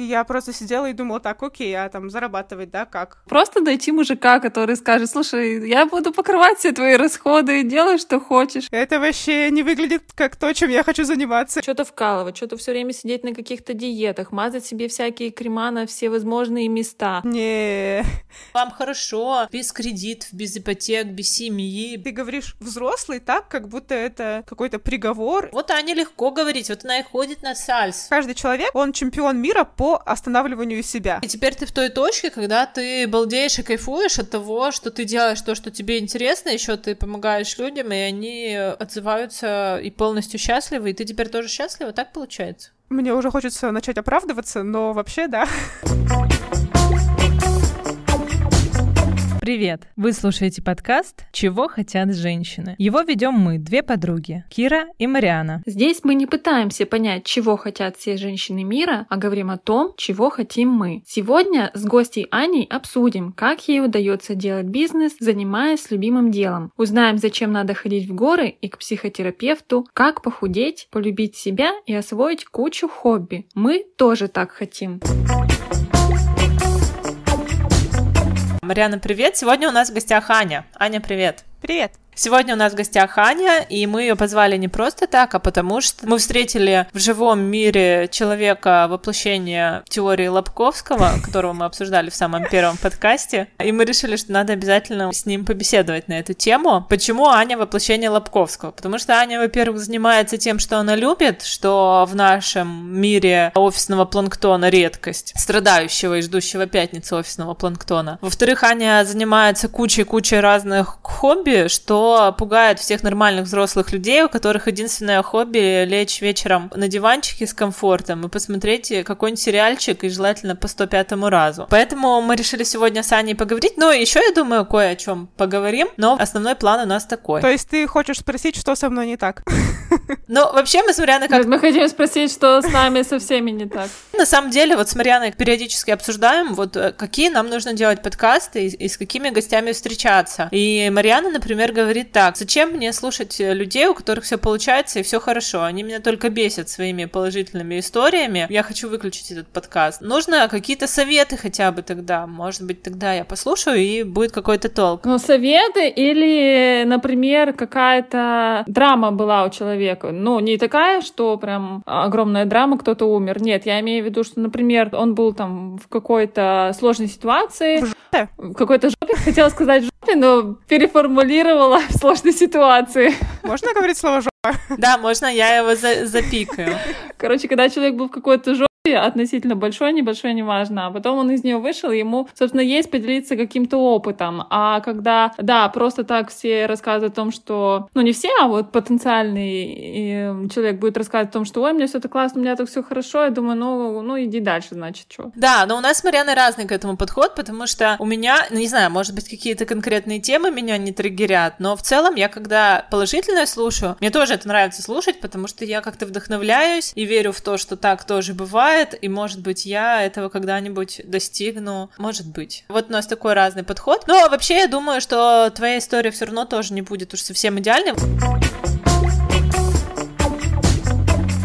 И я просто сидела и думала, так, окей, а там зарабатывать, да, как? Просто найти мужика, который скажет, слушай, я буду покрывать все твои расходы, делай, что хочешь. Это вообще не выглядит как то, чем я хочу заниматься. Что-то вкалывать, что-то все время сидеть на каких-то диетах, мазать себе всякие крема на все возможные места. Не. Вам хорошо, без кредитов, без ипотек, без семьи. Ты говоришь взрослый так, как будто это какой-то приговор. Вот Аня легко говорить, вот она и ходит на сальс. Каждый человек, он чемпион мира по останавливанию себя. И теперь ты в той точке, когда ты балдеешь и кайфуешь от того, что ты делаешь то, что тебе интересно, еще ты помогаешь людям, и они отзываются и полностью счастливы, и ты теперь тоже счастлива, так получается? Мне уже хочется начать оправдываться, но вообще да. Привет! Вы слушаете подкаст «Чего хотят женщины». Его ведем мы, две подруги, Кира и Мариана. Здесь мы не пытаемся понять, чего хотят все женщины мира, а говорим о том, чего хотим мы. Сегодня с гостей Аней обсудим, как ей удается делать бизнес, занимаясь любимым делом. Узнаем, зачем надо ходить в горы и к психотерапевту, как похудеть, полюбить себя и освоить кучу хобби. Мы тоже так хотим. Марьяна, привет! Сегодня у нас в гостях Аня. Аня, привет! Привет! Сегодня у нас в гостях Аня, и мы ее позвали не просто так, а потому что мы встретили в живом мире человека воплощения теории Лобковского, которого мы обсуждали в самом первом подкасте, и мы решили, что надо обязательно с ним побеседовать на эту тему. Почему Аня воплощение Лобковского? Потому что Аня, во-первых, занимается тем, что она любит, что в нашем мире офисного планктона редкость, страдающего и ждущего пятницы офисного планктона. Во-вторых, Аня занимается кучей-кучей разных хобби, что пугает всех нормальных взрослых людей, у которых единственное хобби лечь вечером на диванчике с комфортом и посмотреть какой-нибудь сериальчик, и желательно по 105 разу. Поэтому мы решили сегодня с Аней поговорить, но еще, я думаю, кое о чем поговорим, но основной план у нас такой. То есть ты хочешь спросить, что со мной не так? Ну, вообще мы с Марианой как... Мы хотим спросить, что с нами со всеми не так. На самом деле, вот с Марианой периодически обсуждаем, вот э, какие нам нужно делать подкасты и, и с какими гостями встречаться. И Мариана, например, говорит так, зачем мне слушать э, людей, у которых все получается и все хорошо? Они меня только бесят своими положительными историями. Я хочу выключить этот подкаст. Нужно какие-то советы хотя бы тогда. Может быть, тогда я послушаю и будет какой-то толк. Ну, советы или, например, какая-то драма была у человека. Ну, не такая, что прям огромная драма, кто-то умер. Нет, я имею в виду, что, например, он был там в какой-то сложной ситуации. В какой-то жопе, хотела сказать жопе, но переформулировала в сложной ситуации. Можно говорить слово жопа? Да, можно, я его за запикаю. Короче, когда человек был в какой-то жопе, относительно большой, небольшой, неважно. А потом он из нее вышел, ему, собственно, есть поделиться каким-то опытом. А когда, да, просто так все рассказывают о том, что, ну, не все, а вот потенциальный человек будет рассказывать о том, что, ой, мне все так классно, у меня так все хорошо, я думаю, ну, ну, иди дальше, значит, что. Да, но у нас с Марианой разный к этому подход, потому что у меня, ну, не знаю, может быть, какие-то конкретные темы меня не триггерят, но в целом я, когда положительное слушаю, мне тоже это нравится слушать, потому что я как-то вдохновляюсь и верю в то, что так тоже бывает, бывает, и, может быть, я этого когда-нибудь достигну. Может быть. Вот у нас такой разный подход. Но вообще, я думаю, что твоя история все равно тоже не будет уж совсем идеальной.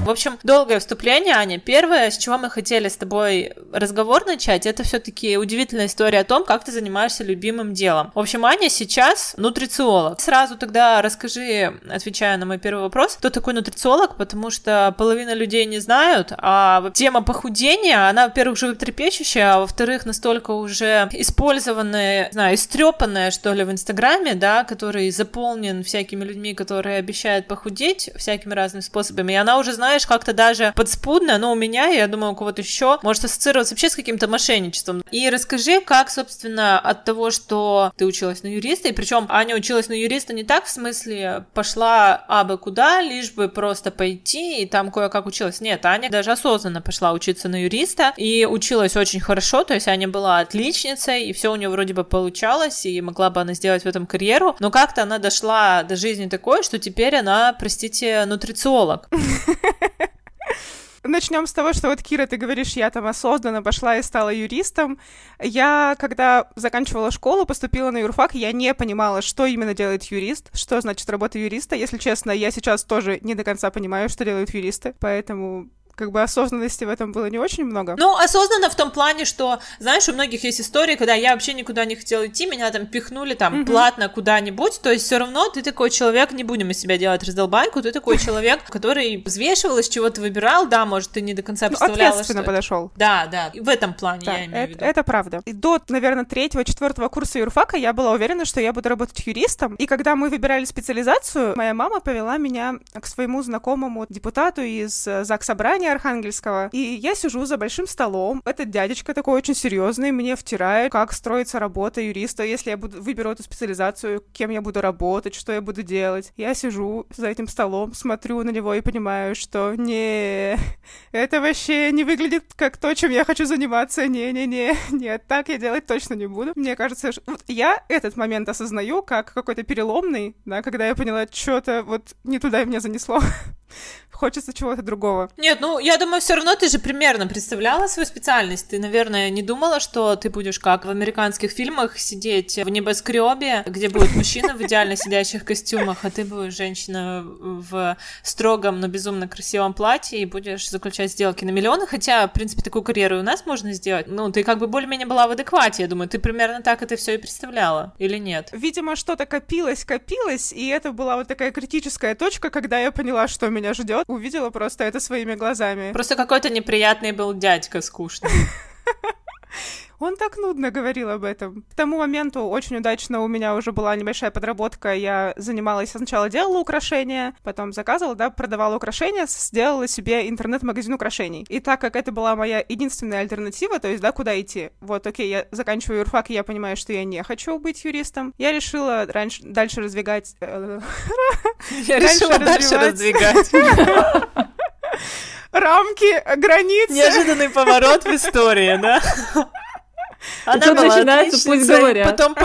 В общем, долгое вступление, Аня. Первое, с чего мы хотели с тобой разговор начать, это все-таки удивительная история о том, как ты занимаешься любимым делом. В общем, Аня сейчас нутрициолог. Сразу тогда расскажи, отвечая на мой первый вопрос, кто такой нутрициолог, потому что половина людей не знают, а тема похудения, она, во-первых, животрепещущая, а во-вторых, настолько уже использованная, знаю, истрепанная, что ли, в Инстаграме, да, который заполнен всякими людьми, которые обещают похудеть всякими разными способами, и она уже знает, знаешь, как-то даже подспудно, но у меня, я думаю, у кого-то еще, может ассоциироваться вообще с каким-то мошенничеством. И расскажи, как, собственно, от того, что ты училась на юриста, и причем Аня училась на юриста не так, в смысле, пошла абы куда, лишь бы просто пойти, и там кое-как училась. Нет, Аня даже осознанно пошла учиться на юриста, и училась очень хорошо, то есть Аня была отличницей, и все у нее вроде бы получалось, и могла бы она сделать в этом карьеру, но как-то она дошла до жизни такой, что теперь она, простите, нутрициолог. Начнем с того, что вот, Кира, ты говоришь, я там осознанно пошла и стала юристом. Я, когда заканчивала школу, поступила на юрфак, я не понимала, что именно делает юрист, что значит работа юриста. Если честно, я сейчас тоже не до конца понимаю, что делают юристы, поэтому как бы осознанности в этом было не очень много. Ну, осознанно в том плане, что, знаешь, у многих есть истории, когда я вообще никуда не хотела идти, меня там пихнули там угу. платно куда-нибудь, то есть все равно ты такой человек, не будем из себя делать раздолбайку, ты такой человек, который взвешивал, из чего ты выбирал, да, может, ты не до конца ну, представляла, ну, что... подошел. Да, да, в этом плане да, я имею это, в виду. Это правда. И до, наверное, третьего, четвертого курса юрфака я была уверена, что я буду работать юристом, и когда мы выбирали специализацию, моя мама повела меня к своему знакомому депутату из э, ЗАГС Собрания Архангельского, и я сижу за большим столом, этот дядечка такой очень серьезный, мне втирает, как строится работа юриста, если я буду выберу эту специализацию, кем я буду работать, что я буду делать. Я сижу за этим столом, смотрю на него и понимаю, что не, это вообще не выглядит как то, чем я хочу заниматься. Не-не-не, нет, так я делать точно не буду. Мне кажется, что... я этот момент осознаю как какой-то переломный, да, когда я поняла, что-то вот не туда меня занесло. Хочется чего-то другого. Нет, ну, я думаю, все равно ты же примерно представляла свою специальность. Ты, наверное, не думала, что ты будешь как в американских фильмах сидеть в небоскребе, где будет мужчина в идеально сидящих костюмах, а ты будешь женщина в строгом, но безумно красивом платье и будешь заключать сделки на миллионы, хотя, в принципе, такую карьеру у нас можно сделать. Ну, ты как бы более-менее была в адеквате, я думаю, ты примерно так это все и представляла, или нет? Видимо, что-то копилось, копилось, и это была вот такая критическая точка, когда я поняла, что меня ждет, увидела просто это своими глазами. Просто какой-то неприятный был дядька скучный. Он так нудно говорил об этом. К тому моменту очень удачно у меня уже была небольшая подработка. Я занималась, сначала делала украшения, потом заказывала, да, продавала украшения, сделала себе интернет-магазин украшений. И так как это была моя единственная альтернатива, то есть, да, куда идти? Вот, окей, я заканчиваю юрфак, и я понимаю, что я не хочу быть юристом. Я решила раньше, дальше раздвигать... Э, я решила дальше раздвигать. Рамки, границы. Неожиданный поворот в истории, да? Она Тут начинается, пусть говорят. Потом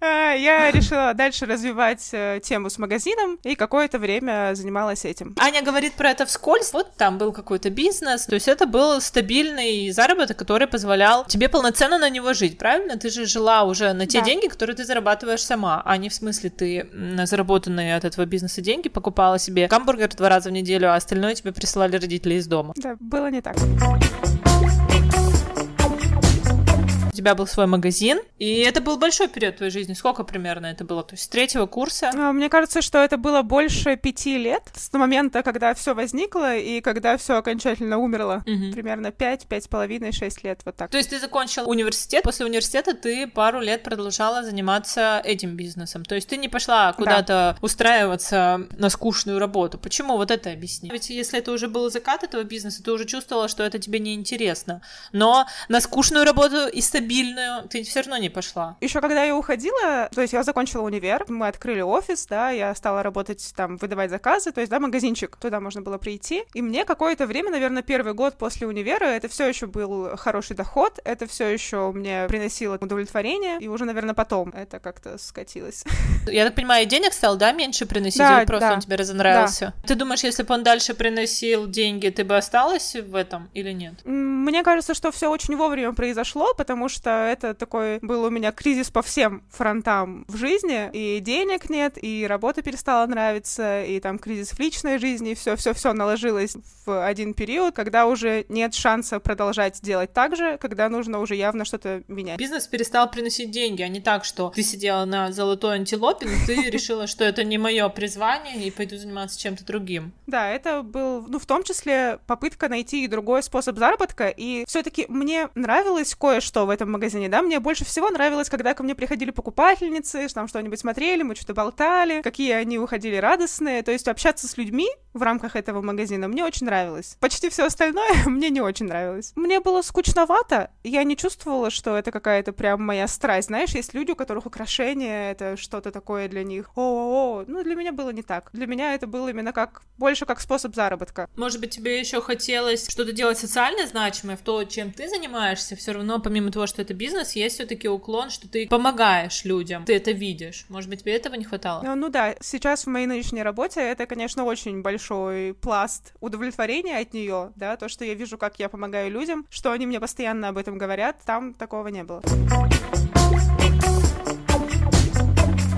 я решила дальше развивать э, тему с магазином и какое-то время занималась этим. Аня говорит про это вскользь. Вот там был какой-то бизнес, то есть это был стабильный заработок, который позволял тебе полноценно на него жить, правильно? Ты же жила уже на те да. деньги, которые ты зарабатываешь сама, а не в смысле ты на заработанные от этого бизнеса деньги покупала себе гамбургер два раза в неделю, а остальное тебе присылали родители из дома. Да, было не так тебя был свой магазин, и это был большой период твоей жизни. Сколько примерно это было? То есть с третьего курса? А, мне кажется, что это было больше пяти лет с момента, когда все возникло и когда все окончательно умерло. Угу. Примерно пять, пять с половиной, шесть лет, вот так. То есть ты закончил университет, после университета ты пару лет продолжала заниматься этим бизнесом. То есть ты не пошла куда-то да. устраиваться на скучную работу. Почему? Вот это объясни. Ведь если это уже был закат этого бизнеса, ты уже чувствовала, что это тебе не интересно. Но на скучную работу и стабильную стабильную, ты все равно не пошла. Еще когда я уходила, то есть я закончила универ, мы открыли офис, да, я стала работать там, выдавать заказы, то есть, да, магазинчик, туда можно было прийти. И мне какое-то время, наверное, первый год после универа, это все еще был хороший доход, это все еще мне приносило удовлетворение, и уже, наверное, потом это как-то скатилось. Я так понимаю, денег стал, да, меньше приносить, да, или просто да. он тебе разонравился? Да. Ты думаешь, если бы он дальше приносил деньги, ты бы осталась в этом или нет? Мне кажется, что все очень вовремя произошло, потому что что это такой был у меня кризис по всем фронтам в жизни, и денег нет, и работа перестала нравиться, и там кризис в личной жизни, и все-все-все наложилось в один период, когда уже нет шанса продолжать делать так же, когда нужно уже явно что-то менять. Бизнес перестал приносить деньги, а не так, что ты сидела на золотой антилопе, но ты решила, что это не мое призвание, и пойду заниматься чем-то другим. Да, это был, ну, в том числе попытка найти другой способ заработка, и все-таки мне нравилось кое-что в этом этом магазине, да, мне больше всего нравилось, когда ко мне приходили покупательницы, там что-нибудь смотрели, мы что-то болтали, какие они уходили радостные, то есть общаться с людьми в рамках этого магазина мне очень нравилось. Почти все остальное мне не очень нравилось. Мне было скучновато, я не чувствовала, что это какая-то прям моя страсть. Знаешь, есть люди, у которых украшения — это что-то такое для них. О-о-о, ну для меня было не так. Для меня это было именно как больше как способ заработка. Может быть, тебе еще хотелось что-то делать социально значимое в то, чем ты занимаешься, все равно, помимо того, что это бизнес, есть все-таки уклон, что ты помогаешь людям, ты это видишь. Может быть, тебе этого не хватало? Ну, ну да, сейчас в моей нынешней работе это, конечно, очень большой пласт удовлетворения от нее, да, то, что я вижу, как я помогаю людям, что они мне постоянно об этом говорят, там такого не было.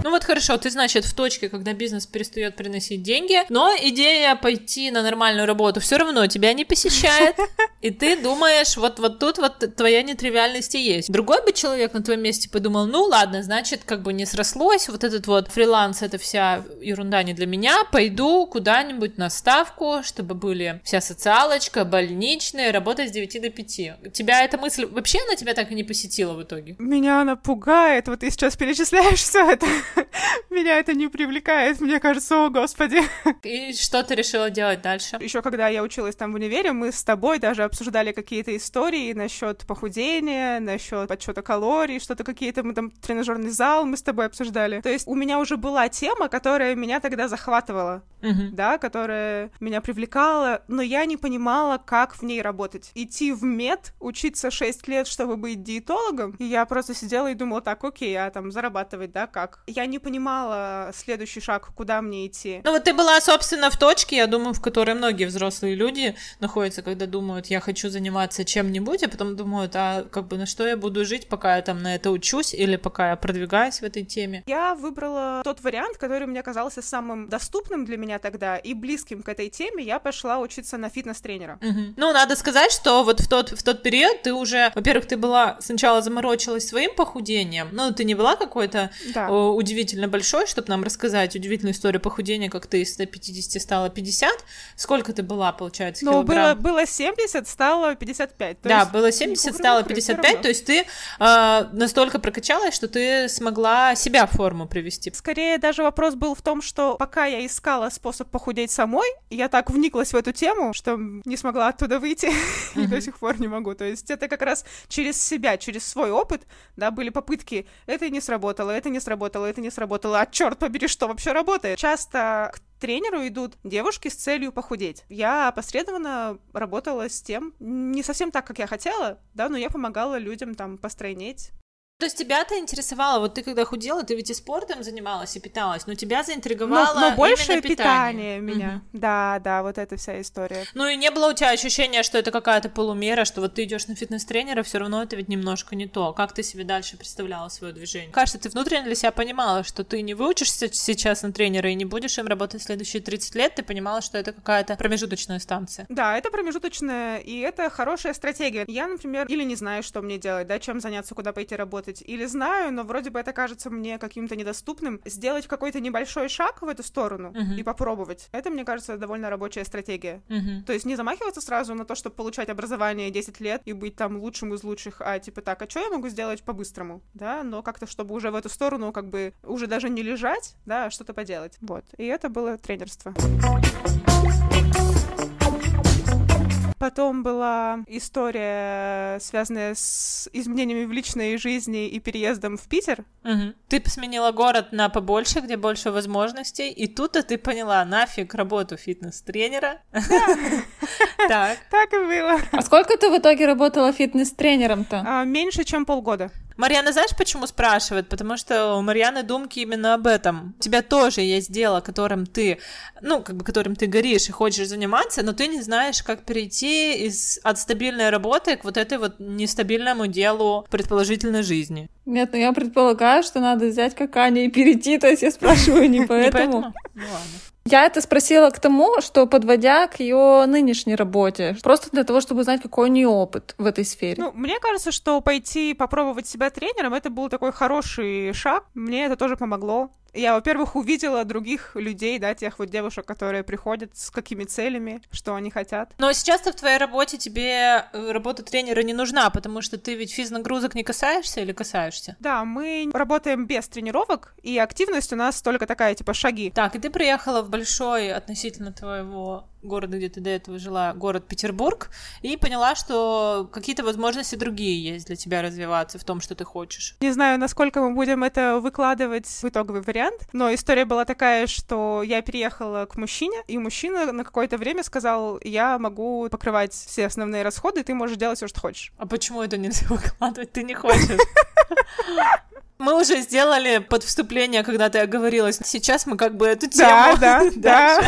Ну вот хорошо, ты, значит, в точке, когда бизнес перестает приносить деньги, но идея пойти на нормальную работу все равно тебя не посещает, и ты думаешь, вот, вот тут вот твоя нетривиальность и есть. Другой бы человек на твоем месте подумал, ну ладно, значит, как бы не срослось, вот этот вот фриланс, это вся ерунда не для меня, пойду куда-нибудь на ставку, чтобы были вся социалочка, больничные, работа с 9 до 5. Тебя эта мысль, вообще она тебя так и не посетила в итоге? Меня она пугает, вот ты сейчас перечисляешь все это. Меня это не привлекает, мне кажется, о господи. И что ты решила делать дальше? Еще когда я училась там в универе, мы с тобой даже обсуждали какие-то истории насчет похудения, насчет подсчета калорий, что-то какие-то мы там тренажерный зал мы с тобой обсуждали. То есть у меня уже была тема, которая меня тогда захватывала, Мгм. да, которая меня привлекала, но я не понимала, как в ней работать. Идти в мед, учиться 6 лет, чтобы быть диетологом, и я просто сидела и думала, так, окей, а там зарабатывать, да, как? Я не понимала следующий шаг, куда мне идти. Ну вот ты была, собственно, в точке, я думаю, в которой многие взрослые люди находятся, когда думают, я хочу заниматься чем-нибудь, а потом думают, а как бы на что я буду жить, пока я там на это учусь или пока я продвигаюсь в этой теме. Я выбрала тот вариант, который мне казался самым доступным для меня тогда и близким к этой теме. Я пошла учиться на фитнес-тренера. Мгм. Ну, надо сказать, что вот в тот, в тот период ты уже, во-первых, ты была сначала заморочилась своим похудением, ну, ты не была какой-то Да. о, удивительно большой, чтобы нам рассказать удивительную историю похудения, как ты из 150 стала 50. Сколько ты была, получается, Но было, килограмм? было 70, стало 55. То да, есть было 70, вокруг стало всё 55, равно. то есть ты э, настолько прокачалась, что ты смогла себя в форму привести. Скорее даже вопрос был в том, что пока я искала способ похудеть самой, я так вниклась в эту тему, что не смогла оттуда выйти и до сих пор не могу. То есть это как раз через себя, через свой опыт, да, были попытки, это не сработало, это не сработало, это не сработало, а черт побери, что вообще работает? Часто к тренеру идут девушки с целью похудеть. Я опосредованно работала с тем, не совсем так, как я хотела, да, но я помогала людям там постройнеть, То есть тебя-то интересовало, вот ты когда худела, ты ведь и спортом занималась, и питалась, но тебя заинтриговало но, но больше питание питание. меня. Мгм. Да, да, вот эта вся история. Ну и не было у тебя ощущения, что это какая-то полумера, что вот ты идешь на фитнес-тренера, все равно это ведь немножко не то. Как ты себе дальше представляла свое движение? Кажется, ты внутренне для себя понимала, что ты не выучишься сейчас на тренера и не будешь им работать следующие 30 лет, ты понимала, что это какая-то промежуточная станция. Да, это промежуточное, и это хорошая стратегия. Я, например, или не знаю, что мне делать, да, чем заняться, куда пойти работать, или знаю, но вроде бы это кажется мне каким-то недоступным. Сделать какой-то небольшой шаг в эту сторону Мгм. и попробовать. Это, мне кажется, довольно рабочая стратегия. Мгм. То есть не замахиваться сразу на то, чтобы получать образование 10 лет и быть там лучшим из лучших, а типа так, а что я могу сделать по-быстрому, да, но как-то, чтобы уже в эту сторону как бы уже даже не лежать, да, а что-то поделать. Вот. И это было тренерство. Потом была история, связанная с изменениями в личной жизни и переездом в Питер. Мгм. Ты сменила город на побольше, где больше возможностей, и тут-то ты поняла, нафиг работу фитнес-тренера. Так. Так и было. А сколько ты в итоге работала фитнес-тренером-то? А, меньше, чем полгода. Марьяна, знаешь, почему спрашивает? Потому что у Марьяны думки именно об этом. У тебя тоже есть дело, которым ты, ну, как бы которым ты горишь и хочешь заниматься, но ты не знаешь, как перейти из, от стабильной работы к вот этой вот нестабильному делу предположительной жизни. Нет, ну я предполагаю, что надо взять как Аня и перейти, то есть я спрашиваю не Не поэтому. Ну ладно. Я это спросила к тому, что подводя к ее нынешней работе, просто для того, чтобы узнать, какой у нее опыт в этой сфере. Ну, мне кажется, что пойти попробовать себя тренером, это был такой хороший шаг. Мне это тоже помогло. Я, во-первых, увидела других людей, да, тех вот девушек, которые приходят с какими целями, что они хотят. Но сейчас-то в твоей работе тебе э, работа тренера не нужна, потому что ты ведь физнагрузок не касаешься или касаешься? Да, мы работаем без тренировок, и активность у нас только такая, типа, шаги. Так, и ты приехала в большой относительно твоего города, где ты до этого жила, город Петербург, и поняла, что какие-то возможности другие есть для тебя развиваться в том, что ты хочешь. Не знаю, насколько мы будем это выкладывать в итоговый вариант, но история была такая, что я переехала к мужчине, и мужчина на какое-то время сказал, я могу покрывать все основные расходы, ты можешь делать все, что хочешь. А почему это нельзя выкладывать? Ты не хочешь. Мы уже сделали под вступление, когда ты оговорилась. Сейчас мы как бы эту тему... Да, да, да.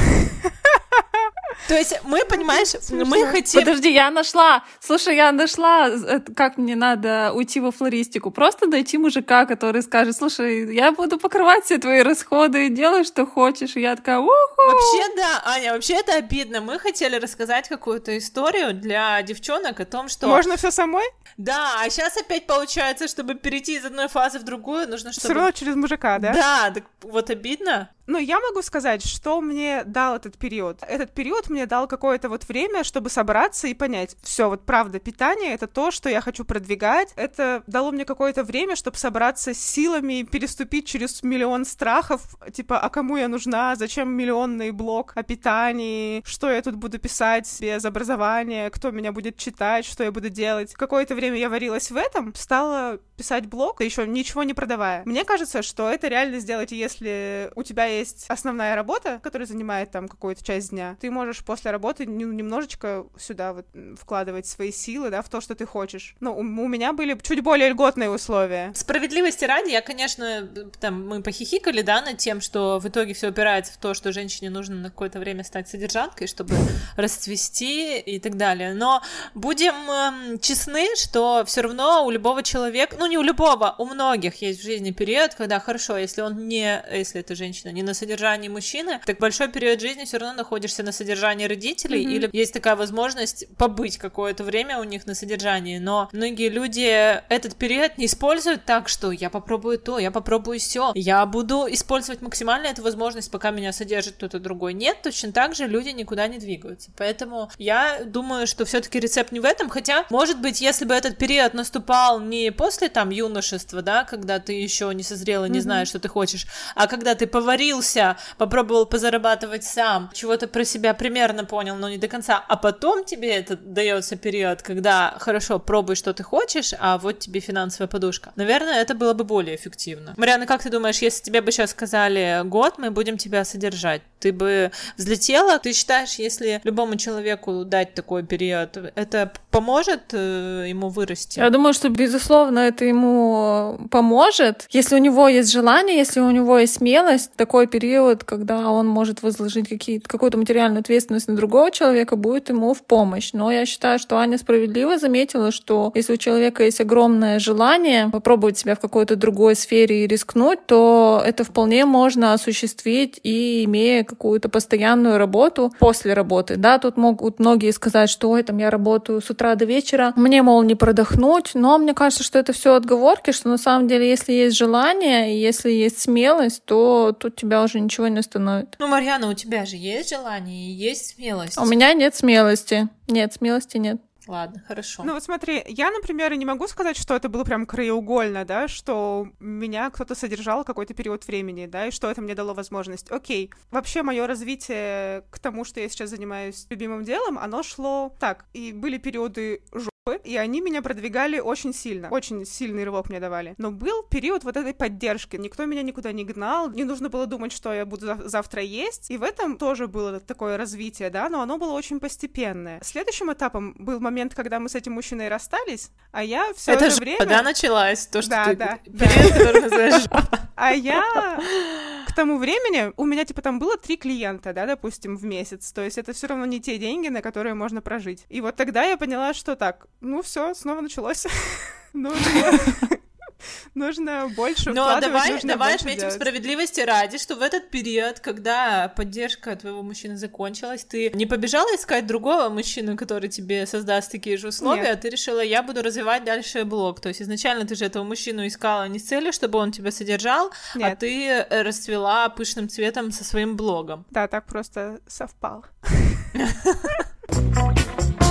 То есть мы, понимаешь, мы хотим... Подожди, я нашла. Слушай, я нашла, э, как мне надо уйти во флористику. Просто найти мужика, который скажет, слушай, я буду покрывать все твои расходы, делай, что хочешь. И я такая, уху! Вообще, да, Аня, вообще это обидно. Мы хотели рассказать какую-то историю для девчонок о том, что... Можно все самой? Да, а сейчас опять получается, чтобы перейти из одной фазы в другую, нужно чтобы... Все равно через мужика, да? Да, так вот обидно. Но я могу сказать, что мне дал этот период. Этот период мне дал какое-то вот время, чтобы собраться и понять, все, вот правда, питание — это то, что я хочу продвигать. Это дало мне какое-то время, чтобы собраться с силами и переступить через миллион страхов, типа, а кому я нужна, зачем миллионный блок о питании, что я тут буду писать без образования, кто меня будет читать, что я буду делать. Какое-то время я варилась в этом, стала писать блог, еще ничего не продавая. Мне кажется, что это реально сделать, если у тебя есть есть основная работа, которая занимает там какую-то часть дня, ты можешь после работы немножечко сюда вот вкладывать свои силы, да, в то, что ты хочешь. Ну, у, у меня были чуть более льготные условия. Справедливости ради, я, конечно, там, мы похихикали, да, над тем, что в итоге все опирается в то, что женщине нужно на какое-то время стать содержанкой, чтобы расцвести и так далее. Но будем э, честны, что все равно у любого человека, ну не у любого, у многих есть в жизни период, когда хорошо, если он не, если эта женщина не на содержании мужчины, так большой период жизни все равно находишься на содержании родителей, mm-hmm. или есть такая возможность побыть какое-то время у них на содержании. Но многие люди этот период не используют так, что я попробую то, я попробую все, я буду использовать максимально эту возможность, пока меня содержит кто-то другой. Нет, точно так же люди никуда не двигаются. Поэтому я думаю, что все-таки рецепт не в этом, хотя, может быть, если бы этот период наступал не после там юношества, да, когда ты еще не созрела, не mm-hmm. знаешь, что ты хочешь, а когда ты поварил учился, попробовал позарабатывать сам, чего-то про себя примерно понял, но не до конца, а потом тебе это дается период, когда хорошо, пробуй, что ты хочешь, а вот тебе финансовая подушка. Наверное, это было бы более эффективно. Мариана, как ты думаешь, если тебе бы сейчас сказали год, мы будем тебя содержать, ты бы взлетела? Ты считаешь, если любому человеку дать такой период, это поможет э, ему вырасти? Я думаю, что, безусловно, это ему поможет. Если у него есть желание, если у него есть смелость, такой период, когда он может возложить какую-то материальную ответственность на другого человека, будет ему в помощь. Но я считаю, что Аня справедливо заметила, что если у человека есть огромное желание попробовать себя в какой-то другой сфере и рискнуть, то это вполне можно осуществить и имея какую-то постоянную работу после работы. Да, тут могут многие сказать, что ой, там я работаю с утра до вечера, мне, мол, не продохнуть, но мне кажется, что это все отговорки, что на самом деле, если есть желание, если есть смелость, то тут тебя уже ничего не остановит. Ну, Марьяна, у тебя же есть желание и есть смелость. У меня нет смелости. Нет, смелости нет. Ладно, хорошо. Ну вот смотри, я, например, не могу сказать, что это было прям краеугольно, да, что меня кто-то содержал какой-то период времени, да, и что это мне дало возможность. Окей, вообще мое развитие к тому, что я сейчас занимаюсь любимым делом, оно шло так, и были периоды и они меня продвигали очень сильно. Очень сильный рывок мне давали. Но был период вот этой поддержки. Никто меня никуда не гнал, не нужно было думать, что я буду завтра есть. И в этом тоже было такое развитие, да, но оно было очень постепенное. Следующим этапом был момент, когда мы с этим мужчиной расстались, а я все это, это же, время... Да, началась то, что да, ты... Да, да. А я тому времени у меня типа там было три клиента, да, допустим, в месяц. То есть это все равно не те деньги, на которые можно прожить. И вот тогда я поняла, что так, ну все, снова началось. Нужно нужно больше Но давай, нужно давай больше отметим делать. справедливости ради, что в этот период, когда поддержка твоего мужчины закончилась, ты не побежала искать другого мужчину, который тебе создаст такие же условия, Нет. а ты решила, я буду развивать дальше блог. То есть изначально ты же этого мужчину искала не с целью, чтобы он тебя содержал, а Нет. а ты э, расцвела пышным цветом со своим блогом. Да, так просто совпало.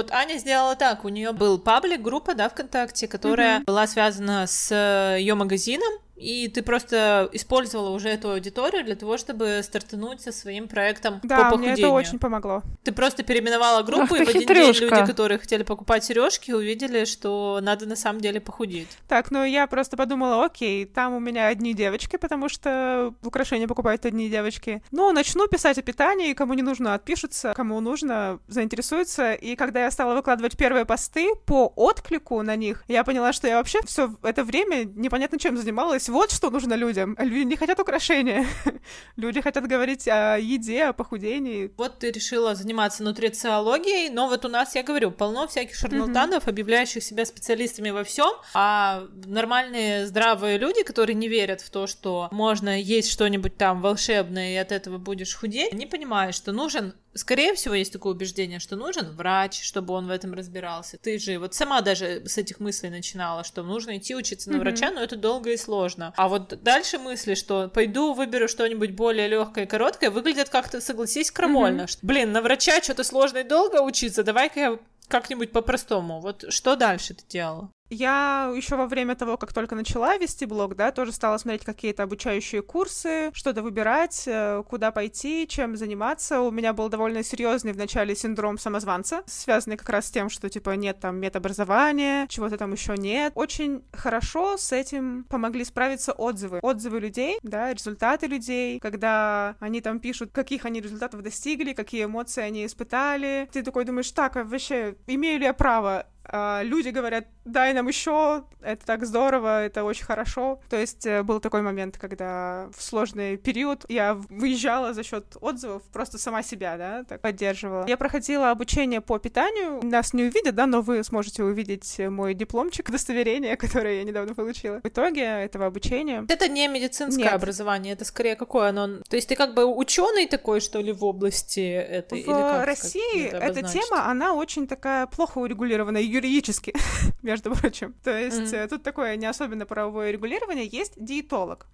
вот Аня сделала так, у нее был паблик, группа, да, ВКонтакте, которая mm-hmm. была связана с э, ее магазином, и ты просто использовала уже эту аудиторию для того, чтобы стартануть со своим проектом да, по похудению. мне это очень помогло. Ты просто переименовала группу, Ах, и в один хитрюшка. день люди, которые хотели покупать сережки, увидели, что надо на самом деле похудеть. Так, ну я просто подумала, окей, там у меня одни девочки, потому что украшения покупают одни девочки. Ну, начну писать о питании, кому не нужно, отпишутся, кому нужно, заинтересуются. И когда я стала выкладывать первые посты по отклику на них, я поняла, что я вообще все это время непонятно чем занималась вот что нужно людям. Люди не хотят украшения. Люди хотят говорить о еде, о похудении. Вот ты решила заниматься нутрициологией, но вот у нас, я говорю, полно всяких шарлатанов, mm-hmm. объявляющих себя специалистами во всем, а нормальные здравые люди, которые не верят в то, что можно есть что-нибудь там волшебное и от этого будешь худеть, они понимают, что нужен Скорее всего, есть такое убеждение, что нужен врач, чтобы он в этом разбирался. Ты же вот сама даже с этих мыслей начинала, что нужно идти учиться на mm-hmm. врача, но это долго и сложно. А вот дальше мысли, что пойду выберу что-нибудь более легкое и короткое, выглядят как-то, согласись, крамольно. Mm-hmm. Блин, на врача что-то сложно и долго учиться, давай-ка я как-нибудь по-простому. Вот что дальше ты делала? Я еще во время того, как только начала вести блог, да, тоже стала смотреть какие-то обучающие курсы, что-то выбирать, э, куда пойти, чем заниматься. У меня был довольно серьезный в начале синдром самозванца, связанный как раз с тем, что типа нет там медобразования, чего-то там еще нет. Очень хорошо с этим помогли справиться отзывы. Отзывы людей, да, результаты людей, когда они там пишут, каких они результатов достигли, какие эмоции они испытали. Ты такой думаешь, так, а вообще имею ли я право люди говорят, дай нам еще, это так здорово, это очень хорошо. То есть э, был такой момент, когда в сложный период я выезжала за счет отзывов, просто сама себя, да, так поддерживала. Я проходила обучение по питанию, нас не увидят, да, но вы сможете увидеть мой дипломчик, удостоверение, которое я недавно получила. В итоге этого обучения... Это не медицинское Нет. образование, это скорее какое оно... То есть ты как бы ученый такой, что ли, в области этой? В или как, России как эта тема, она очень такая плохо урегулированная юридически, между прочим. То есть mm-hmm. тут такое не особенно правовое регулирование. Есть диетолог.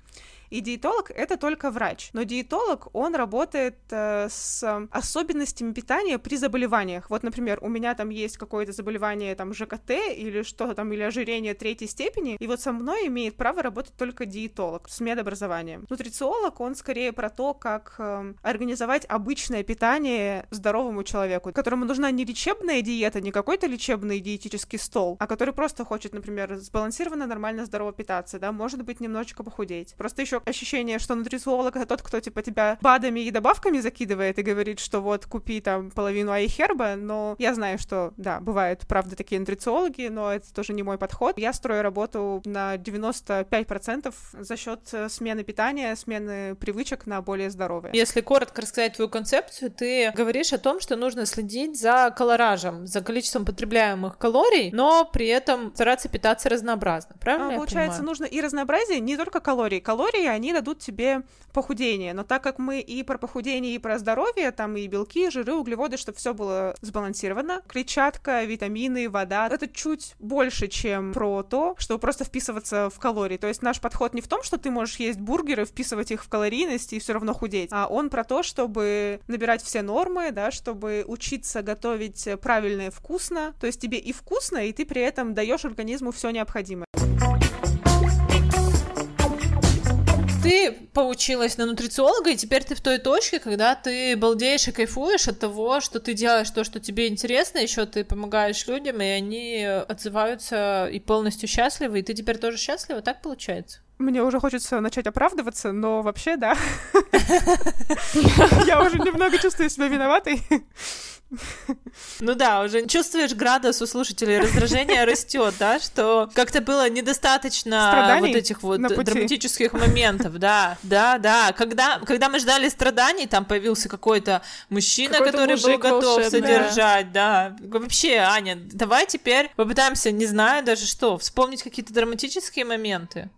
И диетолог — это только врач. Но диетолог, он работает э, с особенностями питания при заболеваниях. Вот, например, у меня там есть какое-то заболевание, там, ЖКТ или что-то там, или ожирение третьей степени, и вот со мной имеет право работать только диетолог с медобразованием. Нутрициолог, он скорее про то, как э, организовать обычное питание здоровому человеку, которому нужна не лечебная диета, не какой-то лечебный диетический стол, а который просто хочет, например, сбалансированно, нормально, здорово питаться, да, может быть, немножечко похудеть. Просто еще еще ощущение, что нутрициолог — это тот, кто, типа, тебя БАДами и добавками закидывает и говорит, что вот, купи там половину айхерба, но я знаю, что, да, бывают, правда, такие нутрициологи, но это тоже не мой подход. Я строю работу на 95% за счет э, смены питания, смены привычек на более здоровые. Если коротко рассказать твою концепцию, ты говоришь о том, что нужно следить за колоражем, за количеством потребляемых калорий, но при этом стараться питаться разнообразно, правильно? А, получается, нужно и разнообразие, не только калории. Калории калории, они дадут тебе похудение. Но так как мы и про похудение, и про здоровье, там и белки, жиры, углеводы, чтобы все было сбалансировано, клетчатка, витамины, вода, это чуть больше, чем про то, чтобы просто вписываться в калории. То есть наш подход не в том, что ты можешь есть бургеры, вписывать их в калорийность и все равно худеть, а он про то, чтобы набирать все нормы, да, чтобы учиться готовить правильно и вкусно. То есть тебе и вкусно, и ты при этом даешь организму все необходимое. Ты поучилась на нутрициолога, и теперь ты в той точке, когда ты балдеешь и кайфуешь от того, что ты делаешь то, что тебе интересно, еще ты помогаешь людям, и они отзываются и полностью счастливы, и ты теперь тоже счастлива, так получается? Мне уже хочется начать оправдываться, но вообще, да. Я уже немного чувствую себя виноватой. Ну да, уже чувствуешь градус у слушателей раздражения растет, да, что как-то было недостаточно страданий вот этих вот драматических моментов, да, да, да. Когда, когда мы ждали страданий, там появился какой-то мужчина, какой который был готов содержать, да. Вообще, Аня, давай теперь попытаемся, не знаю даже что, вспомнить какие-то драматические моменты.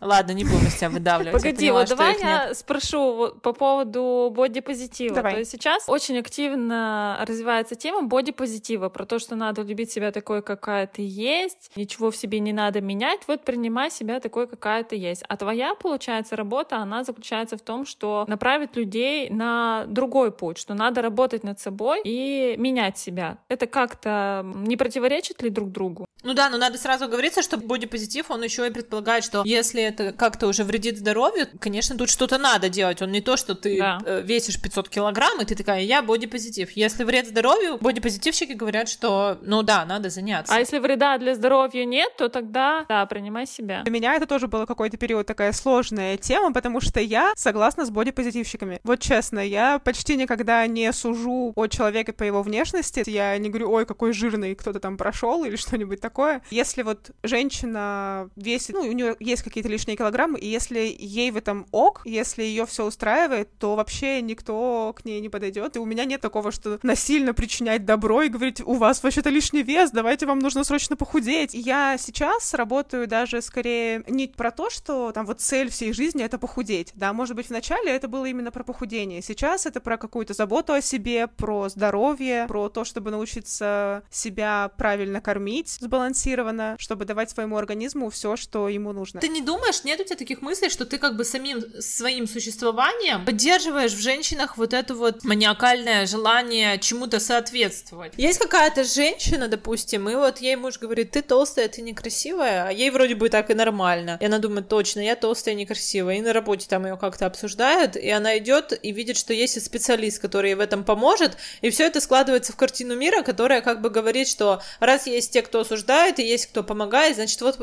Ладно, не будем из тебя выдавливать. Погоди, вот давай я спрошу по поводу бодипозитива. Давай. То есть сейчас очень активно развивается тема бодипозитива, про то, что надо любить себя такой, какая ты есть, ничего в себе не надо менять, вот принимай себя такой, какая ты есть. А твоя, получается, работа, она заключается в том, что направить людей на другой путь, что надо работать над собой и менять себя. Это как-то не противоречит ли друг другу? Ну да, но надо сразу говориться, что бодипозитив, он еще и предполагает, что если это как-то уже вредит здоровью, конечно, тут что-то надо делать. Он не то, что ты да. Э, весишь 500 килограмм, и ты такая, я бодипозитив. Если вред здоровью, бодипозитивщики говорят, что, ну да, надо заняться. А если вреда для здоровья нет, то тогда, да, принимай себя. Для меня это тоже было какой-то период такая сложная тема, потому что я согласна с бодипозитивщиками. Вот честно, я почти никогда не сужу о человеке по его внешности. Я не говорю, ой, какой жирный кто-то там прошел или что-нибудь такое. Если вот женщина весит, ну, у нее есть какие-то лишние килограммы, и если ей в этом ок, если ее все устраивает, то вообще никто к ней не подойдет. И у меня нет такого, что насильно причинять добро и говорить, у вас вообще-то лишний вес, давайте вам нужно срочно похудеть. Я сейчас работаю даже скорее не про то, что там вот цель всей жизни — это похудеть, да, может быть, вначале это было именно про похудение, сейчас это про какую-то заботу о себе, про здоровье, про то, чтобы научиться себя правильно кормить, сбалансированно, чтобы давать своему организму все, что ему нужно. Ты не думаешь, нет у тебя таких мыслей, что ты как бы самим своим существованием поддерживаешь в женщинах вот это вот маниакальное желание чему-то соответствовать? Есть какая-то женщина, допустим, и вот ей муж говорит, ты толстая, ты некрасивая, а ей вроде бы так и нормально. И она думает, точно, я толстая некрасивая. И на работе там ее как-то обсуждают, и она идет и видит, что есть специалист, который ей в этом поможет, и все это складывается в картину мира, которая как бы говорит, что раз есть те, кто осуждает, и есть кто помогает, значит, вот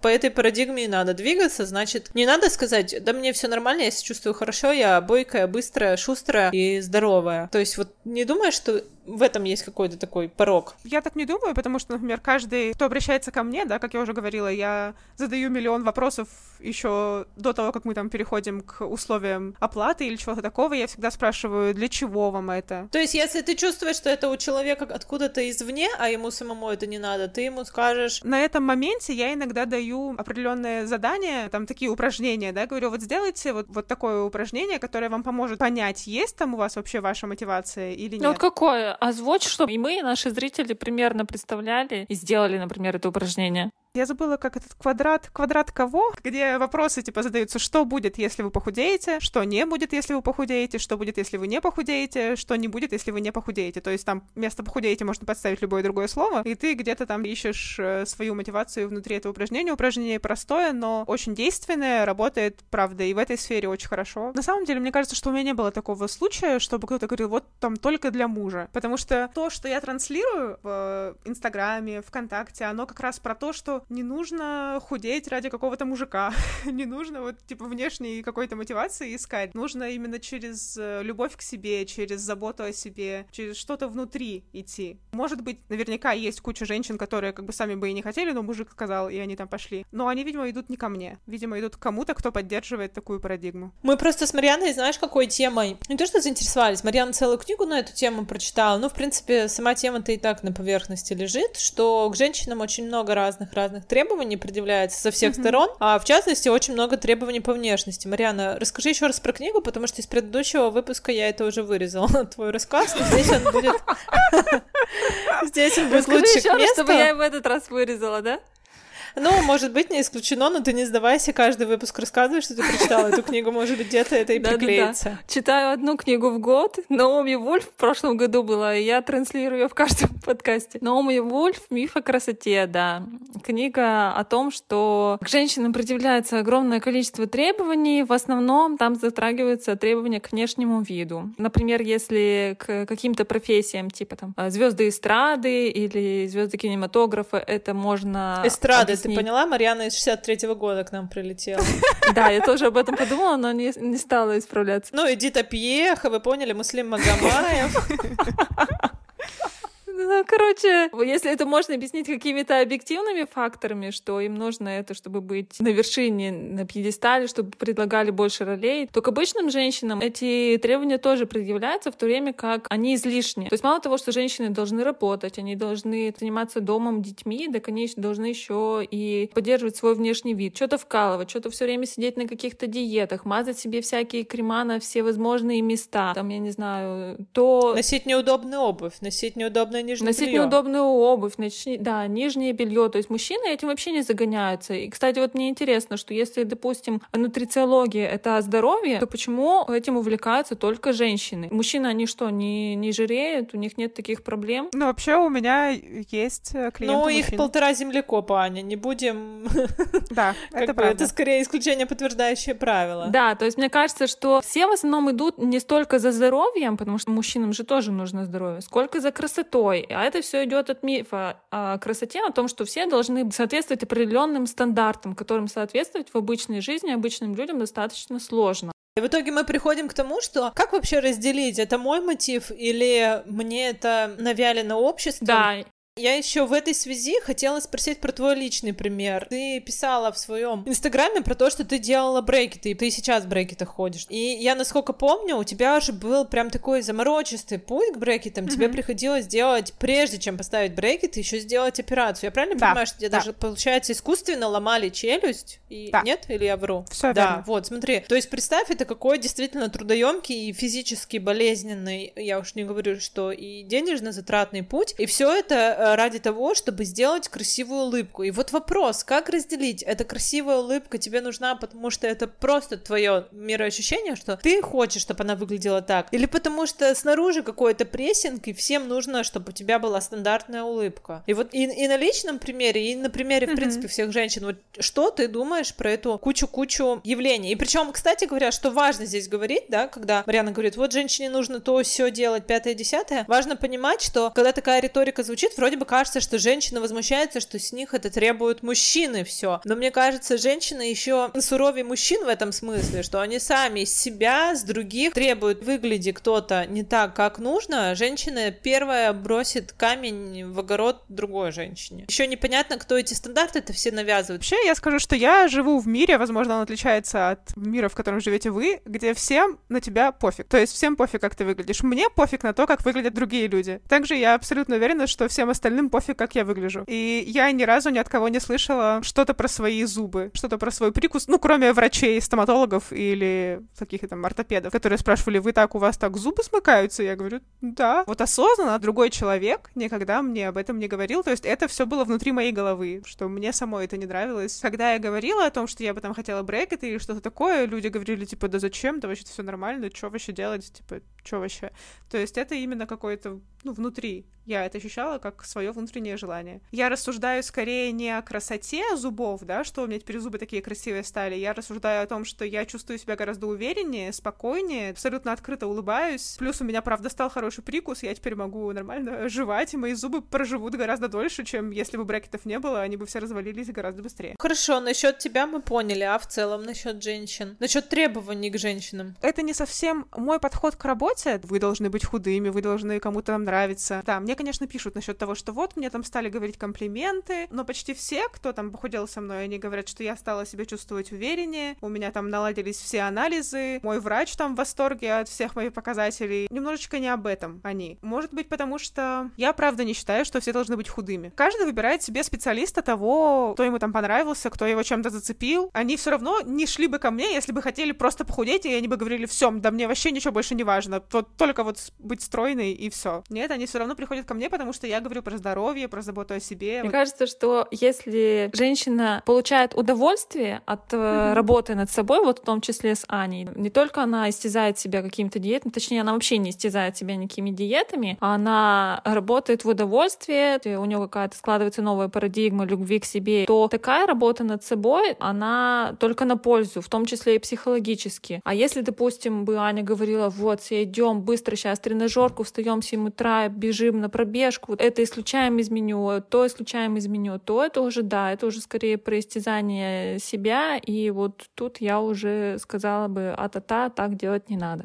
по этой парадигме и надо двигаться, значит, не надо сказать, да мне все нормально, я себя чувствую хорошо, я бойкая, быстрая, шустрая и здоровая. То есть вот не думаешь, что в этом есть какой-то такой порог. Я так не думаю, потому что, например, каждый, кто обращается ко мне, да, как я уже говорила, я задаю миллион вопросов еще до того, как мы там переходим к условиям оплаты или чего-то такого, я всегда спрашиваю, для чего вам это? То есть, если ты чувствуешь, что это у человека откуда-то извне, а ему самому это не надо, ты ему скажешь... На этом моменте я иногда даю определенные задания, там такие упражнения, да, говорю, вот сделайте вот, вот такое упражнение, которое вам поможет понять, есть там у вас вообще ваша мотивация или нет. Ну вот какое? Озвучь, чтобы и мы, и наши зрители примерно представляли и сделали, например, это упражнение. Я забыла, как этот квадрат... Квадрат кого? Где вопросы, типа, задаются, что будет, если вы похудеете, что не будет, если вы похудеете, что будет, если вы не похудеете, что не будет, если вы не похудеете. То есть там вместо похудеете можно подставить любое другое слово, и ты где-то там ищешь э, свою мотивацию внутри этого упражнения. Упражнение простое, но очень действенное, работает, правда, и в этой сфере очень хорошо. На самом деле, мне кажется, что у меня не было такого случая, чтобы кто-то говорил, вот там только для мужа. Потому что то, что я транслирую в Инстаграме, ВКонтакте, оно как раз про то, что не нужно худеть ради какого-то мужика, не нужно вот типа внешней какой-то мотивации искать, нужно именно через э, любовь к себе, через заботу о себе, через что-то внутри идти. Может быть, наверняка есть куча женщин, которые как бы сами бы и не хотели, но мужик сказал, и они там пошли. Но они, видимо, идут не ко мне, видимо, идут к кому-то, кто поддерживает такую парадигму. Мы просто с Марьяной, знаешь, какой темой? Не то, что заинтересовались, Марьяна целую книгу на эту тему прочитала, ну, в принципе, сама тема-то и так на поверхности лежит, что к женщинам очень много разных-разных требований предъявляется со всех mm-hmm. сторон, а в частности очень много требований по внешности. Мариана, расскажи еще раз про книгу, потому что из предыдущего выпуска я это уже вырезала, твой рассказ, но здесь он будет... Здесь он будет лучше к месту. чтобы я в этот раз вырезала, да? Ну, может быть, не исключено, но ты не сдавайся, каждый выпуск рассказываешь, что ты прочитала эту книгу, может быть, где-то это и приклеится. Читаю одну книгу в год. Наоми Вульф в прошлом году была, и я транслирую ее в каждом подкасте. Наоми Вульф «Миф о красоте», да. Книга о том, что к женщинам предъявляется огромное количество требований, в основном там затрагиваются требования к внешнему виду. Например, если к каким-то профессиям, типа там звезды эстрады или звезды кинематографа, это можно... Эстрады, ты поняла? Марьяна из 63-го года к нам прилетела. Да, я тоже об этом подумала, но не, не стала исправляться. Ну, Эдита Пьеха, вы поняли, Муслим Магомаев. Ну, короче, если это можно объяснить какими-то объективными факторами, что им нужно это, чтобы быть на вершине, на пьедестале, чтобы предлагали больше ролей, то к обычным женщинам эти требования тоже предъявляются, в то время как они излишни. То есть мало того, что женщины должны работать, они должны заниматься домом, детьми, да, конечно, должны еще и поддерживать свой внешний вид, что-то вкалывать, что-то все время сидеть на каких-то диетах, мазать себе всякие крема на все возможные места, там, я не знаю, то... Носить неудобную обувь, носить неудобное нижнее Носить белье. неудобную обувь, ночни... да, нижнее белье. То есть мужчины этим вообще не загоняются. И, кстати, вот мне интересно, что если, допустим, нутрициология — это здоровье, то почему этим увлекаются только женщины? Мужчины, они что, не, не жиреют? У них нет таких проблем? Ну, вообще у меня есть э, клиенты Ну, их полтора землекопа, Аня, не будем... Да, это правда. Это скорее исключение, подтверждающее правило. Да, то есть мне кажется, что все в основном идут не столько за здоровьем, потому что мужчинам же тоже нужно здоровье, сколько за красотой. А это все идет от мифа о красоте, о том, что все должны соответствовать определенным стандартам, которым соответствовать в обычной жизни обычным людям достаточно сложно. И в итоге мы приходим к тому, что как вообще разделить, это мой мотив или мне это навялено обществом? Да, Я еще в этой связи хотела спросить про твой личный пример. Ты писала в своем инстаграме про то, что ты делала брекеты, и ты сейчас в брекетах ходишь. И я, насколько помню, у тебя же был прям такой заморочистый путь к брекетам. Mm-hmm. Тебе приходилось делать, прежде чем поставить брекеты, еще сделать операцию. Я правильно да, понимаю, что тебе да. даже, получается, искусственно ломали челюсть? И... Да. Нет? Или я вру? Все да, верно. вот, смотри. То есть представь, это какой действительно трудоемкий и физически болезненный, я уж не говорю, что и денежно затратный путь. И все это ради того, чтобы сделать красивую улыбку. И вот вопрос, как разделить? Эта красивая улыбка тебе нужна, потому что это просто твое мироощущение, что ты хочешь, чтобы она выглядела так, или потому что снаружи какой-то прессинг, и всем нужно, чтобы у тебя была стандартная улыбка. И вот и, и на личном примере, и на примере, в принципе, всех женщин, вот что ты думаешь про эту кучу-кучу явлений? И причем, кстати говоря, что важно здесь говорить, да, когда Марьяна говорит, вот женщине нужно то все делать, пятое, десятое, важно понимать, что когда такая риторика звучит, вроде вроде бы кажется, что женщины возмущаются, что с них это требуют мужчины все. Но мне кажется, женщины еще суровее мужчин в этом смысле, что они сами себя, с других требуют, выгляди кто-то не так, как нужно, женщина первая бросит камень в огород другой женщине. Еще непонятно, кто эти стандарты это все навязывают. Вообще, я скажу, что я живу в мире, возможно, он отличается от мира, в котором живете вы, где всем на тебя пофиг. То есть всем пофиг, как ты выглядишь. Мне пофиг на то, как выглядят другие люди. Также я абсолютно уверена, что всем остальным остальным пофиг, как я выгляжу. И я ни разу ни от кого не слышала что-то про свои зубы, что-то про свой прикус, ну, кроме врачей, стоматологов или каких-то там ортопедов, которые спрашивали, вы так, у вас так зубы смыкаются? Я говорю, да. Вот осознанно другой человек никогда мне об этом не говорил, то есть это все было внутри моей головы, что мне самой это не нравилось. Когда я говорила о том, что я бы там хотела брекеты или что-то такое, люди говорили, типа, да зачем, да вообще все нормально, что вообще делать, типа, что вообще? То есть это именно какое-то, ну, внутри. Я это ощущала как свое внутреннее желание. Я рассуждаю скорее не о красоте зубов, да, что у меня теперь зубы такие красивые стали. Я рассуждаю о том, что я чувствую себя гораздо увереннее, спокойнее, абсолютно открыто улыбаюсь. Плюс у меня, правда, стал хороший прикус, я теперь могу нормально жевать, и мои зубы проживут гораздо дольше, чем если бы брекетов не было, они бы все развалились гораздо быстрее. Хорошо, насчет тебя мы поняли, а в целом насчет женщин? Насчет требований к женщинам? Это не совсем мой подход к работе. Вы должны быть худыми, вы должны кому-то нам нравиться. Да, мне, конечно, пишут насчет того, что вот мне там стали говорить комплименты, но почти все, кто там похудел со мной, они говорят, что я стала себя чувствовать увереннее, у меня там наладились все анализы, мой врач там в восторге от всех моих показателей. Немножечко не об этом они. Может быть, потому что я правда не считаю, что все должны быть худыми. Каждый выбирает себе специалиста того, кто ему там понравился, кто его чем-то зацепил. Они все равно не шли бы ко мне, если бы хотели просто похудеть, и они бы говорили, все, да мне вообще ничего больше не важно, вот только вот быть стройной и все. Нет, они все равно приходят ко мне, потому что я говорю про здоровье, про заботу о себе. Мне вот. кажется, что если женщина получает удовольствие от mm-hmm. работы над собой, вот в том числе с Аней, не только она истязает себя какими-то диетами, точнее, она вообще не истязает себя никакими диетами, а она работает в удовольствие, у нее какая-то складывается новая парадигма любви к себе, то такая работа над собой, она только на пользу, в том числе и психологически. А если, допустим, бы Аня говорила, вот, все идем быстро сейчас тренажерку, встаем в 7 утра, бежим на пробежку, это исключаем из меню, то исключаем из меню, то это уже, да, это уже скорее про истязание себя, и вот тут я уже сказала бы, а-та-та, так делать не надо.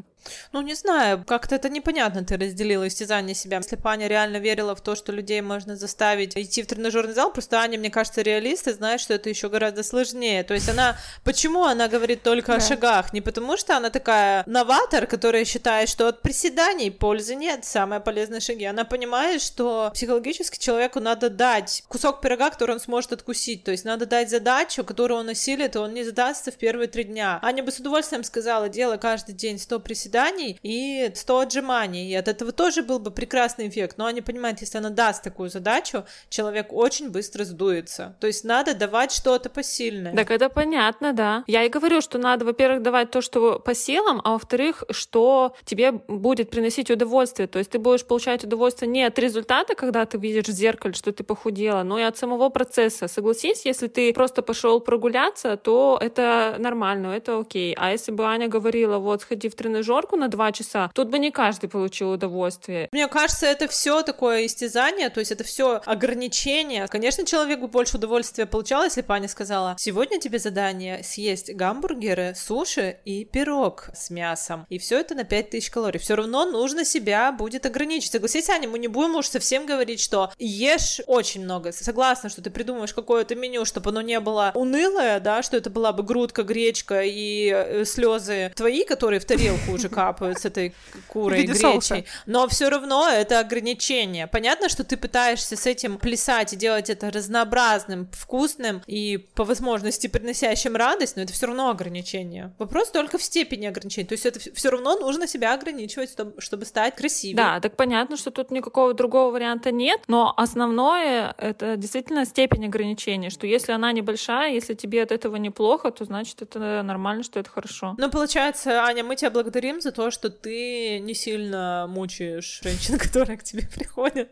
Ну, не знаю, как-то это непонятно ты разделила истязание себя. Если бы Аня реально верила в то, что людей можно заставить идти в тренажерный зал, просто Аня, мне кажется, реалист и знает, что это еще гораздо сложнее. То есть она... Почему она говорит только да. о шагах? Не потому что она такая новатор, которая считает, что от приседаний пользы нет, самые полезные шаги. Она понимает, что психологически человеку надо дать кусок пирога, который он сможет откусить. То есть надо дать задачу, которую он осилит, и он не задастся в первые три дня. Аня бы с удовольствием сказала, делай каждый день 100 приседаний, приседаний и 100 отжиманий. И от этого тоже был бы прекрасный эффект. Но они понимают, если она даст такую задачу, человек очень быстро сдуется. То есть надо давать что-то посильное. Так это понятно, да. Я и говорю, что надо, во-первых, давать то, что по силам, а во-вторых, что тебе будет приносить удовольствие. То есть ты будешь получать удовольствие не от результата, когда ты видишь в зеркале, что ты похудела, но и от самого процесса. Согласись, если ты просто пошел прогуляться, то это нормально, это окей. А если бы Аня говорила, вот, сходи в тренажер, тренажерку на два часа, тут бы не каждый получил удовольствие. Мне кажется, это все такое истязание, то есть это все ограничение. Конечно, человек бы больше удовольствия получал, если бы Аня сказала, сегодня тебе задание съесть гамбургеры, суши и пирог с мясом. И все это на 5000 калорий. Все равно нужно себя будет ограничить. Согласись, Аня, мы не будем уж совсем говорить, что ешь очень много. Согласна, что ты придумаешь какое-то меню, чтобы оно не было унылое, да, что это была бы грудка, гречка и э, слезы твои, которые в тарелку уже капают с этой курой гречей. Но все равно это ограничение. Понятно, что ты пытаешься с этим плясать и делать это разнообразным, вкусным и по возможности приносящим радость, но это все равно ограничение. Вопрос только в степени ограничения. То есть это все равно нужно себя ограничивать, чтобы, чтобы стать красивее. Да, так понятно, что тут никакого другого варианта нет, но основное это действительно степень ограничения, что если она небольшая, если тебе от этого неплохо, то значит это нормально, что это хорошо. Ну, получается, Аня, мы тебя благодарим за то, что ты не сильно мучаешь женщин, которые к тебе приходят.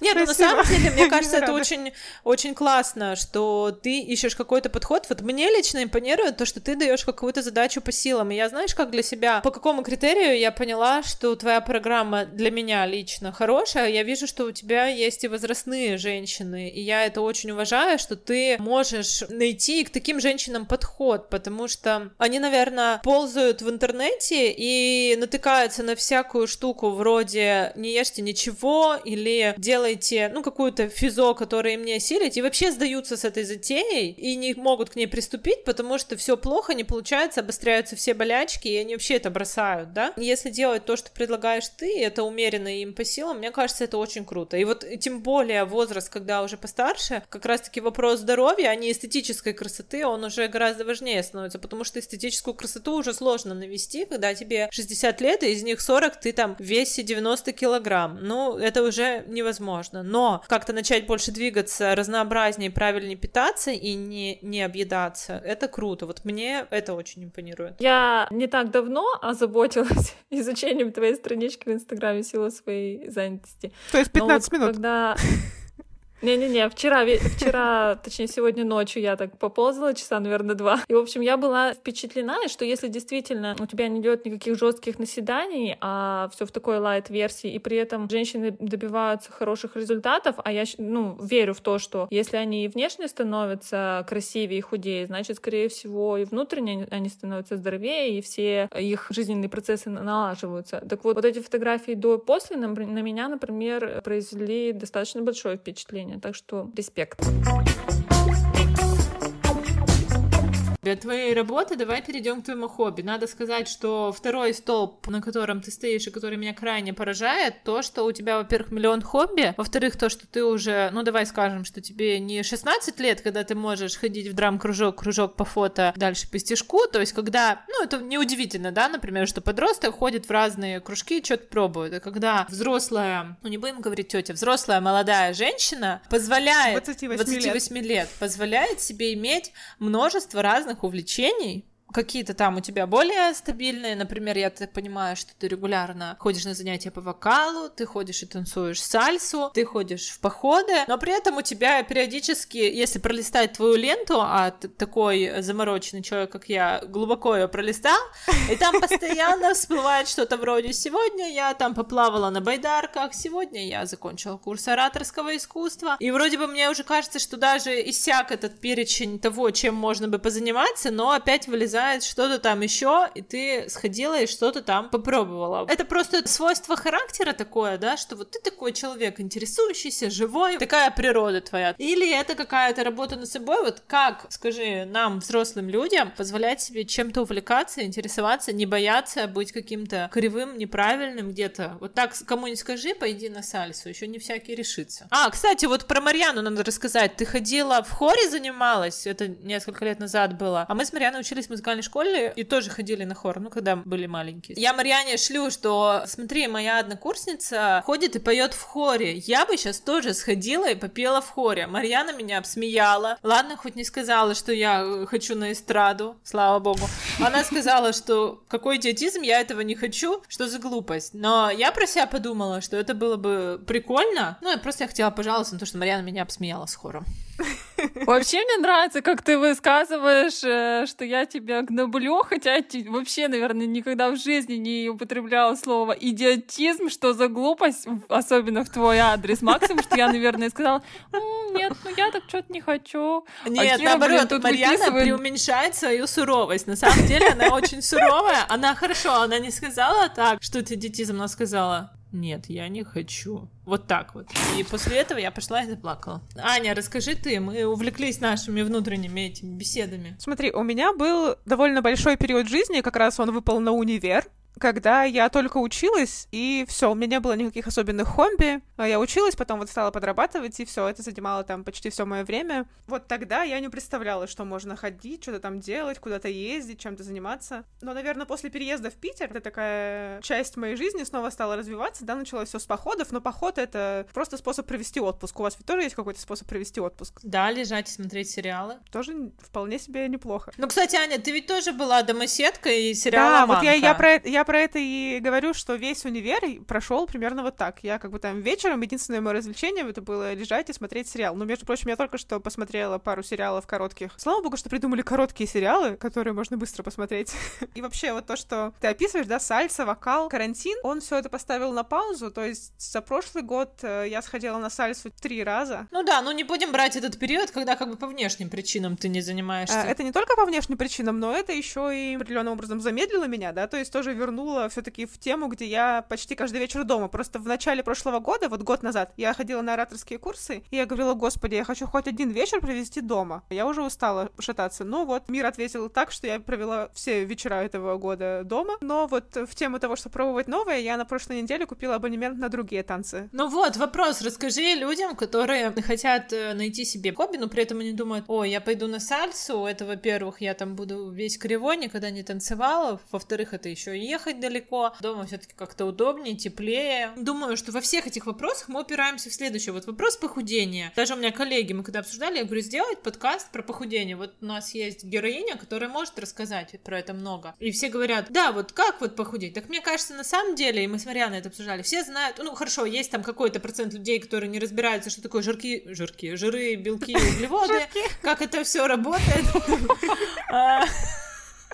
Нет, ну на самом деле, мне кажется, это очень, очень классно, что ты ищешь какой-то подход. Вот мне лично импонирует то, что ты даешь какую-то задачу по силам. И я, знаешь, как для себя, по какому критерию я поняла, что твоя программа для меня лично хорошая. Я вижу, что у тебя есть и возрастные женщины, и я это очень уважаю, что ты можешь найти к таким женщинам подход, потому что они, наверное, ползают в интернете и натыкаются на всякую штуку вроде «не ешьте ничего» или «делайте, ну, какую-то физо, которая им не осилить», и вообще сдаются с этой затеей и не могут к ней приступить, потому что все плохо, не получается, обостряются все болячки, и они вообще это бросают, да? Если делать то, что предлагаешь ты, это умеренно им по силам, мне кажется, это очень круто. И вот тем более возраст, когда уже постарше, как раз-таки вопрос здоровья, а не эстетической красоты, он уже гораздо важнее становится, потому что эстетическую красоту уже сложно навести, когда тебе 60 лет, и из них 40 ты там в весе 90 килограмм. Ну, это уже невозможно. Но как-то начать больше двигаться, разнообразнее, правильнее питаться и не, не объедаться, это круто. Вот мне это очень импонирует. Я не так давно озаботилась изучением твоей странички в Инстаграме силу своей занятости. То есть 15 вот минут. Когда не-не-не, вчера, вчера, точнее, сегодня ночью я так поползала, часа, наверное, два. И, в общем, я была впечатлена, что если действительно у тебя не идет никаких жестких наседаний, а все в такой лайт-версии, и при этом женщины добиваются хороших результатов, а я, ну, верю в то, что если они и внешне становятся красивее и худее, значит, скорее всего, и внутренне они становятся здоровее, и все их жизненные процессы налаживаются. Так вот, вот эти фотографии до и после на, на меня, например, произвели достаточно большое впечатление впечатление. Так что респект для твоей работы давай перейдем к твоему хобби. Надо сказать, что второй столб, на котором ты стоишь и который меня крайне поражает, то, что у тебя, во-первых, миллион хобби, во-вторых, то, что ты уже, ну давай скажем, что тебе не 16 лет, когда ты можешь ходить в драм-кружок, кружок по фото, дальше по стежку, то есть когда, ну это неудивительно, да, например, что подросток ходит в разные кружки, что-то пробует, а когда взрослая, ну не будем говорить тетя, взрослая молодая женщина позволяет 28, 28 лет. лет позволяет себе иметь множество разных разных увлечений, какие-то там у тебя более стабильные, например, я так понимаю, что ты регулярно ходишь на занятия по вокалу, ты ходишь и танцуешь сальсу, ты ходишь в походы, но при этом у тебя периодически, если пролистать твою ленту, а такой замороченный человек, как я, глубоко ее пролистал, и там постоянно всплывает что-то вроде «сегодня я там поплавала на байдарках», «сегодня я закончила курс ораторского искусства», и вроде бы мне уже кажется, что даже иссяк этот перечень того, чем можно бы позаниматься, но опять вылезает вылезает что-то там еще, и ты сходила и что-то там попробовала. Это просто свойство характера такое, да, что вот ты такой человек, интересующийся, живой, такая природа твоя. Или это какая-то работа над собой, вот как, скажи, нам, взрослым людям, позволять себе чем-то увлекаться, интересоваться, не бояться быть каким-то кривым, неправильным где-то. Вот так кому не скажи, пойди на сальсу, еще не всякий решится. А, кстати, вот про Марьяну надо рассказать. Ты ходила в хоре занималась, это несколько лет назад было, а мы с Марьяной учились в музыкальной школе и тоже ходили на хор, ну, когда были маленькие. Я Марьяне шлю, что, смотри, моя однокурсница ходит и поет в хоре. Я бы сейчас тоже сходила и попела в хоре. Марьяна меня обсмеяла. Ладно, хоть не сказала, что я хочу на эстраду, слава богу. Она сказала, что какой идиотизм, я этого не хочу, что за глупость. Но я про себя подумала, что это было бы прикольно. Ну, я просто я хотела пожаловаться на то, что Марьяна меня обсмеяла с хором. Вообще мне нравится, как ты высказываешь, э, что я тебя гноблю, хотя вообще, наверное, никогда в жизни не употребляла слово идиотизм, что за глупость, особенно в твой адрес. Максимум, что я, наверное, сказала, нет, ну я так что-то не хочу. А нет, а наоборот, блин, Марьяна выписывает... преуменьшает свою суровость. На самом деле она очень суровая. Она хорошо, она не сказала так, что ты идиотизм, она сказала, нет, я не хочу. Вот так вот. И после этого я пошла и заплакала. Аня, расскажи ты, мы увлеклись нашими внутренними этими беседами. Смотри, у меня был довольно большой период жизни, как раз он выпал на универ, когда я только училась, и все, у меня не было никаких особенных хобби. А я училась, потом вот стала подрабатывать, и все, это занимало там почти все мое время. Вот тогда я не представляла, что можно ходить, что-то там делать, куда-то ездить, чем-то заниматься. Но, наверное, после переезда в Питер, это такая часть моей жизни снова стала развиваться, да, началось все с походов, но поход — это просто способ провести отпуск. У вас ведь тоже есть какой-то способ провести отпуск? Да, лежать и смотреть сериалы. Тоже вполне себе неплохо. Ну, кстати, Аня, ты ведь тоже была домоседкой и сериала Да, вот я, я, про, я про это и говорю, что весь универ прошел примерно вот так. Я как бы там вечером, единственное мое развлечение это было лежать и смотреть сериал. Но, между прочим, я только что посмотрела пару сериалов коротких. Слава богу, что придумали короткие сериалы, которые можно быстро посмотреть. и вообще вот то, что ты описываешь, да, сальса, вокал, карантин, он все это поставил на паузу. То есть за прошлый год э, я сходила на сальсу три раза. Ну да, ну не будем брать этот период, когда как бы по внешним причинам ты не занимаешься. А, это не только по внешним причинам, но это еще и определенным образом замедлило меня, да, то есть тоже вернуло все-таки в тему, где я почти каждый вечер дома. Просто в начале прошлого года, вот год назад, я ходила на ораторские курсы, и я говорила, господи, я хочу хоть один вечер провести дома. Я уже устала шататься. Но вот мир ответил так, что я провела все вечера этого года дома. Но вот в тему того, что пробовать новое, я на прошлой неделе купила абонемент на другие танцы. Ну вот, вопрос. Расскажи людям, которые хотят э, найти себе хобби, но при этом они думают, о, я пойду на сальсу, это, во-первых, я там буду весь кривой, никогда не танцевала, во-вторых, это еще и ехать далеко, дома все-таки как-то удобнее, теплее. Думаю, что во всех этих вопросах мы упираемся в следующее. Вот вопрос похудения. Даже у меня коллеги, мы когда обсуждали, я говорю, сделать подкаст про похудение. Вот у нас есть героиня, которая может рассказать про это много. И все говорят, да, вот как вот похудеть? Так мне кажется, на самом деле, и мы с Марианой это обсуждали, все знают, ну хорошо, есть там какой-то процент людей, которые не разбираются, что такое жирки, жирки, жиры, белки, углеводы, как это все работает.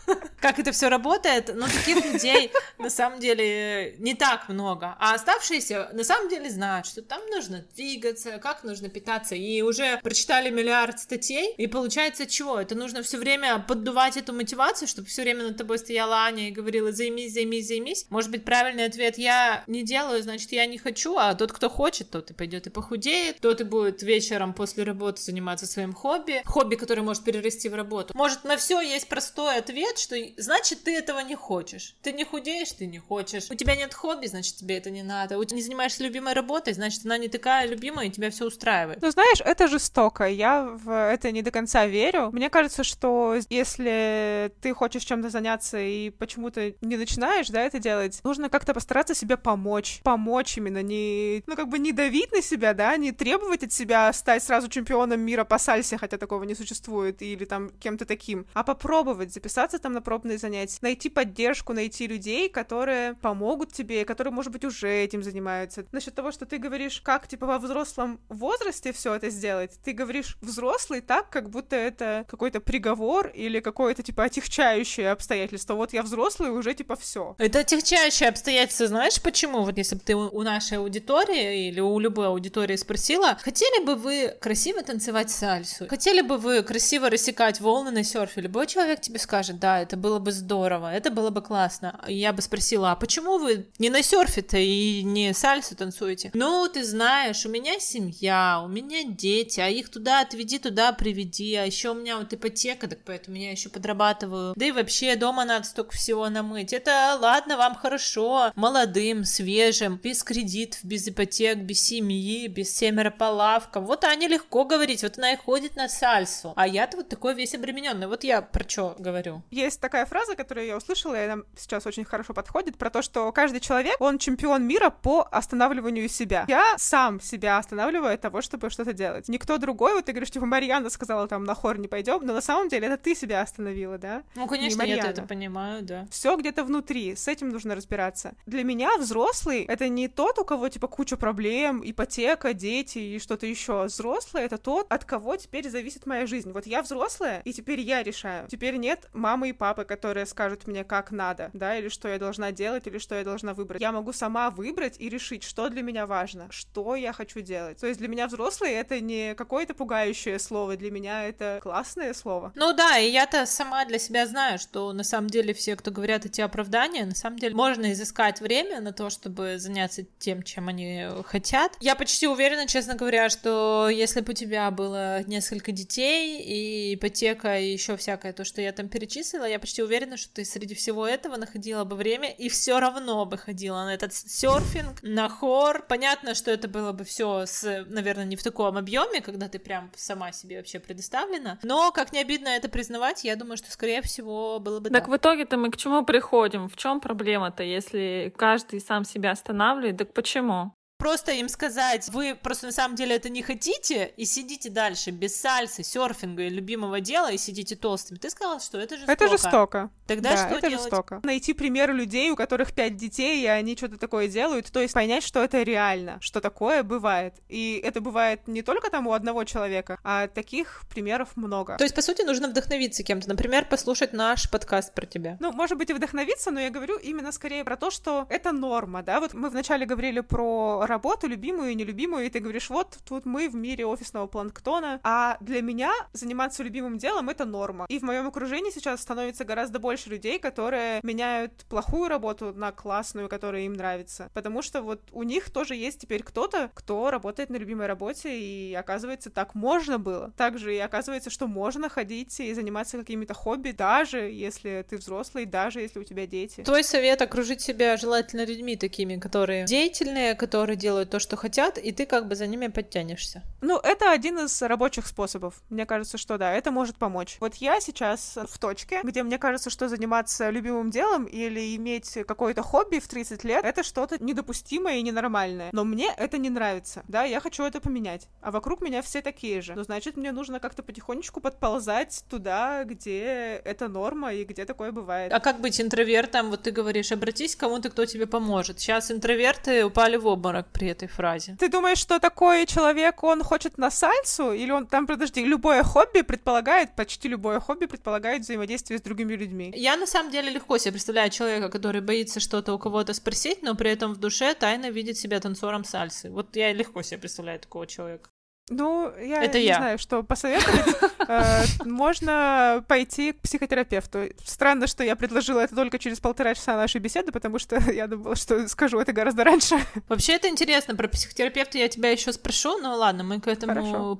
Как это все работает, но таких людей на самом деле не так много. А оставшиеся на самом деле знают, что там нужно двигаться, как нужно питаться. И уже прочитали миллиард статей. И получается чего? Это нужно все время поддувать эту мотивацию, чтобы все время над тобой стояла Аня и говорила займись, займись, займись. Может быть, правильный ответ я не делаю, значит, я не хочу, а тот, кто хочет, тот и пойдет и похудеет, тот и будет вечером после работы заниматься своим хобби. Хобби, который может перерасти в работу. Может, на все есть простой ответ, что значит, ты этого не хочешь. Ты не худеешь, ты не хочешь. У тебя нет хобби, значит, тебе это не надо. У тебя не занимаешься любимой работой, значит, она не такая любимая, и тебя все устраивает. Ну, знаешь, это жестоко. Я в это не до конца верю. Мне кажется, что если ты хочешь чем-то заняться и почему-то не начинаешь, да, это делать, нужно как-то постараться себе помочь. Помочь именно, не, ну, как бы не давить на себя, да, не требовать от себя стать сразу чемпионом мира по сальсе, хотя такого не существует, или там кем-то таким, а попробовать записаться там на пробные занятия, найти поддержку, найти людей, которые помогут тебе, которые, может быть, уже этим занимаются. Насчет того, что ты говоришь, как, типа, во взрослом возрасте все это сделать, ты говоришь взрослый так, как будто это какой-то приговор или какое-то, типа, отягчающее обстоятельство. Вот я взрослый, уже, типа, все. Это отягчающее обстоятельство, знаешь, почему? Вот если бы ты у нашей аудитории или у любой аудитории спросила, хотели бы вы красиво танцевать сальсу? Хотели бы вы красиво рассекать волны на серфе? Любой человек тебе скажет, да, это было бы здорово, это было бы классно. Я бы спросила, а почему вы не на серфе-то и не сальсу танцуете? Ну, ты знаешь, у меня семья, у меня дети, а их туда отведи, туда приведи, а еще у меня вот ипотека, так поэтому я еще подрабатываю. Да и вообще дома надо столько всего намыть. Это ладно, вам хорошо, молодым, свежим, без кредитов, без ипотек, без семьи, без семеро по лавкам. Вот Аня легко говорить, вот она и ходит на сальсу. А я-то вот такой весь обремененный. Вот я про что говорю. Есть так такая фраза, которую я услышала, и она сейчас очень хорошо подходит, про то, что каждый человек, он чемпион мира по останавливанию себя. Я сам себя останавливаю от того, чтобы что-то делать. Никто другой, вот ты говоришь, типа, Марьяна сказала там, на хор не пойдем, но на самом деле это ты себя остановила, да? Ну, конечно, я это понимаю, да. Все где-то внутри, с этим нужно разбираться. Для меня взрослый — это не тот, у кого, типа, куча проблем, ипотека, дети и что-то еще. Взрослый — это тот, от кого теперь зависит моя жизнь. Вот я взрослая, и теперь я решаю. Теперь нет мамы и папы, которые скажут мне, как надо, да, или что я должна делать, или что я должна выбрать. Я могу сама выбрать и решить, что для меня важно, что я хочу делать. То есть для меня взрослый — это не какое-то пугающее слово, для меня это классное слово. Ну да, и я-то сама для себя знаю, что на самом деле все, кто говорят эти оправдания, на самом деле можно изыскать время на то, чтобы заняться тем, чем они хотят. Я почти уверена, честно говоря, что если бы у тебя было несколько детей и ипотека и еще всякое то, что я там перечислила, я почти уверена, что ты среди всего этого находила бы время и все равно бы ходила на этот серфинг, на хор. Понятно, что это было бы все с, наверное, не в таком объеме, когда ты прям сама себе вообще предоставлена. Но, как не обидно это признавать, я думаю, что, скорее всего, было бы так. Так в итоге-то мы к чему приходим? В чем проблема-то, если каждый сам себя останавливает? Так почему? Просто им сказать, вы просто на самом деле это не хотите, и сидите дальше без сальсы, серфинга и любимого дела, и сидите толстыми. Ты сказала, что это жестоко. Это жестоко. Тогда да, что это делать? жестоко. Найти примеры людей, у которых пять детей, и они что-то такое делают, то есть понять, что это реально, что такое бывает. И это бывает не только там у одного человека, а таких примеров много. То есть, по сути, нужно вдохновиться кем-то. Например, послушать наш подкаст про тебя. Ну, может быть, и вдохновиться, но я говорю именно скорее про то, что это норма, да? Вот мы вначале говорили про работу, любимую и нелюбимую, и ты говоришь, вот тут мы в мире офисного планктона, а для меня заниматься любимым делом — это норма. И в моем окружении сейчас становится гораздо больше людей, которые меняют плохую работу на классную, которая им нравится. Потому что вот у них тоже есть теперь кто-то, кто работает на любимой работе, и оказывается, так можно было. Также и оказывается, что можно ходить и заниматься какими-то хобби, даже если ты взрослый, даже если у тебя дети. Твой совет — окружить себя желательно людьми такими, которые деятельные, которые делают то, что хотят, и ты как бы за ними подтянешься. Ну, это один из рабочих способов. Мне кажется, что да, это может помочь. Вот я сейчас в точке, где мне кажется, что заниматься любимым делом или иметь какое-то хобби в 30 лет, это что-то недопустимое и ненормальное. Но мне это не нравится, да, я хочу это поменять. А вокруг меня все такие же. Ну, значит, мне нужно как-то потихонечку подползать туда, где это норма и где такое бывает. А как быть интровертом? Вот ты говоришь, обратись к кому-то, кто тебе поможет. Сейчас интроверты упали в обморок при этой фразе. Ты думаешь, что такой человек, он хочет на сальсу? Или он там, подожди, любое хобби предполагает, почти любое хобби предполагает взаимодействие с другими людьми? Я на самом деле легко себе представляю человека, который боится что-то у кого-то спросить, но при этом в душе тайно видит себя танцором сальсы. Вот я легко себе представляю такого человека. Ну, я Это не я. знаю, что посоветовать. Э, Можно пойти к психотерапевту. Странно, что я предложила это только через полтора часа нашей беседы, потому что я думала, что скажу это гораздо раньше. Вообще это интересно. Про психотерапевта я тебя еще спрошу, но ладно, мы к этому Хорошо.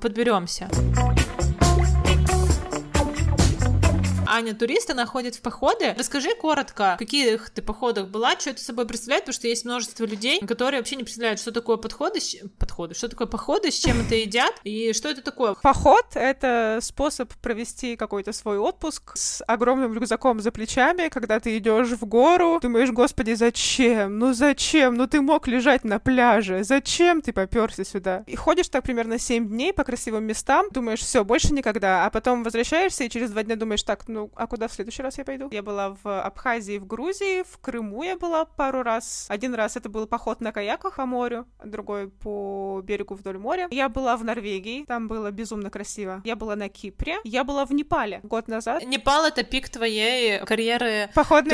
Аня турист, она ходит в походы. Расскажи коротко, в каких ты походах была, что это собой представляет, потому что есть множество людей, которые вообще не представляют, что такое подходы, подходы, что такое походы, с чем это едят и что это такое. Поход — это способ провести какой-то свой отпуск с огромным рюкзаком за плечами, когда ты идешь в гору, думаешь, господи, зачем? Ну зачем? Ну ты мог лежать на пляже, зачем ты поперся сюда? И ходишь так примерно 7 дней по красивым местам, думаешь, все, больше никогда, а потом возвращаешься и через два дня думаешь, так, ну а куда в следующий раз я пойду? Я была в Абхазии, в Грузии, в Крыму я была пару раз. Один раз это был поход на каяках по морю, другой по берегу вдоль моря. Я была в Норвегии, там было безумно красиво. Я была на Кипре, я была в Непале год назад. Непал — это пик твоей карьеры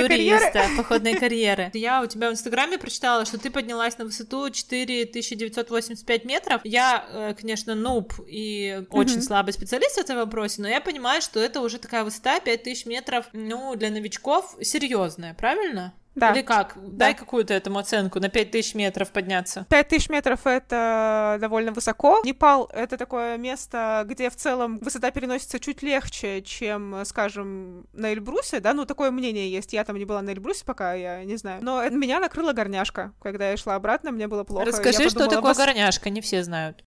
карьера. туриста, походной карьеры. Я у тебя в Инстаграме прочитала, что ты поднялась на высоту 4985 метров. Я, э, конечно, нуб и очень слабый специалист в этом вопросе, но я понимаю, что это уже такая высота 5000 метров, ну, для новичков серьезная, правильно? Да. Или как? Дай какую-то этому оценку на 5000 метров подняться. 5000 метров — это довольно высоко. Непал — это такое место, где в целом высота переносится чуть легче, чем, скажем, на Эльбрусе, да, ну, такое мнение есть. Я там не была на Эльбрусе пока, я не знаю. Но меня накрыла горняшка. Когда я шла обратно, мне было плохо. Расскажи, Я что подумала, такое «Вос- горняшка, не все знают.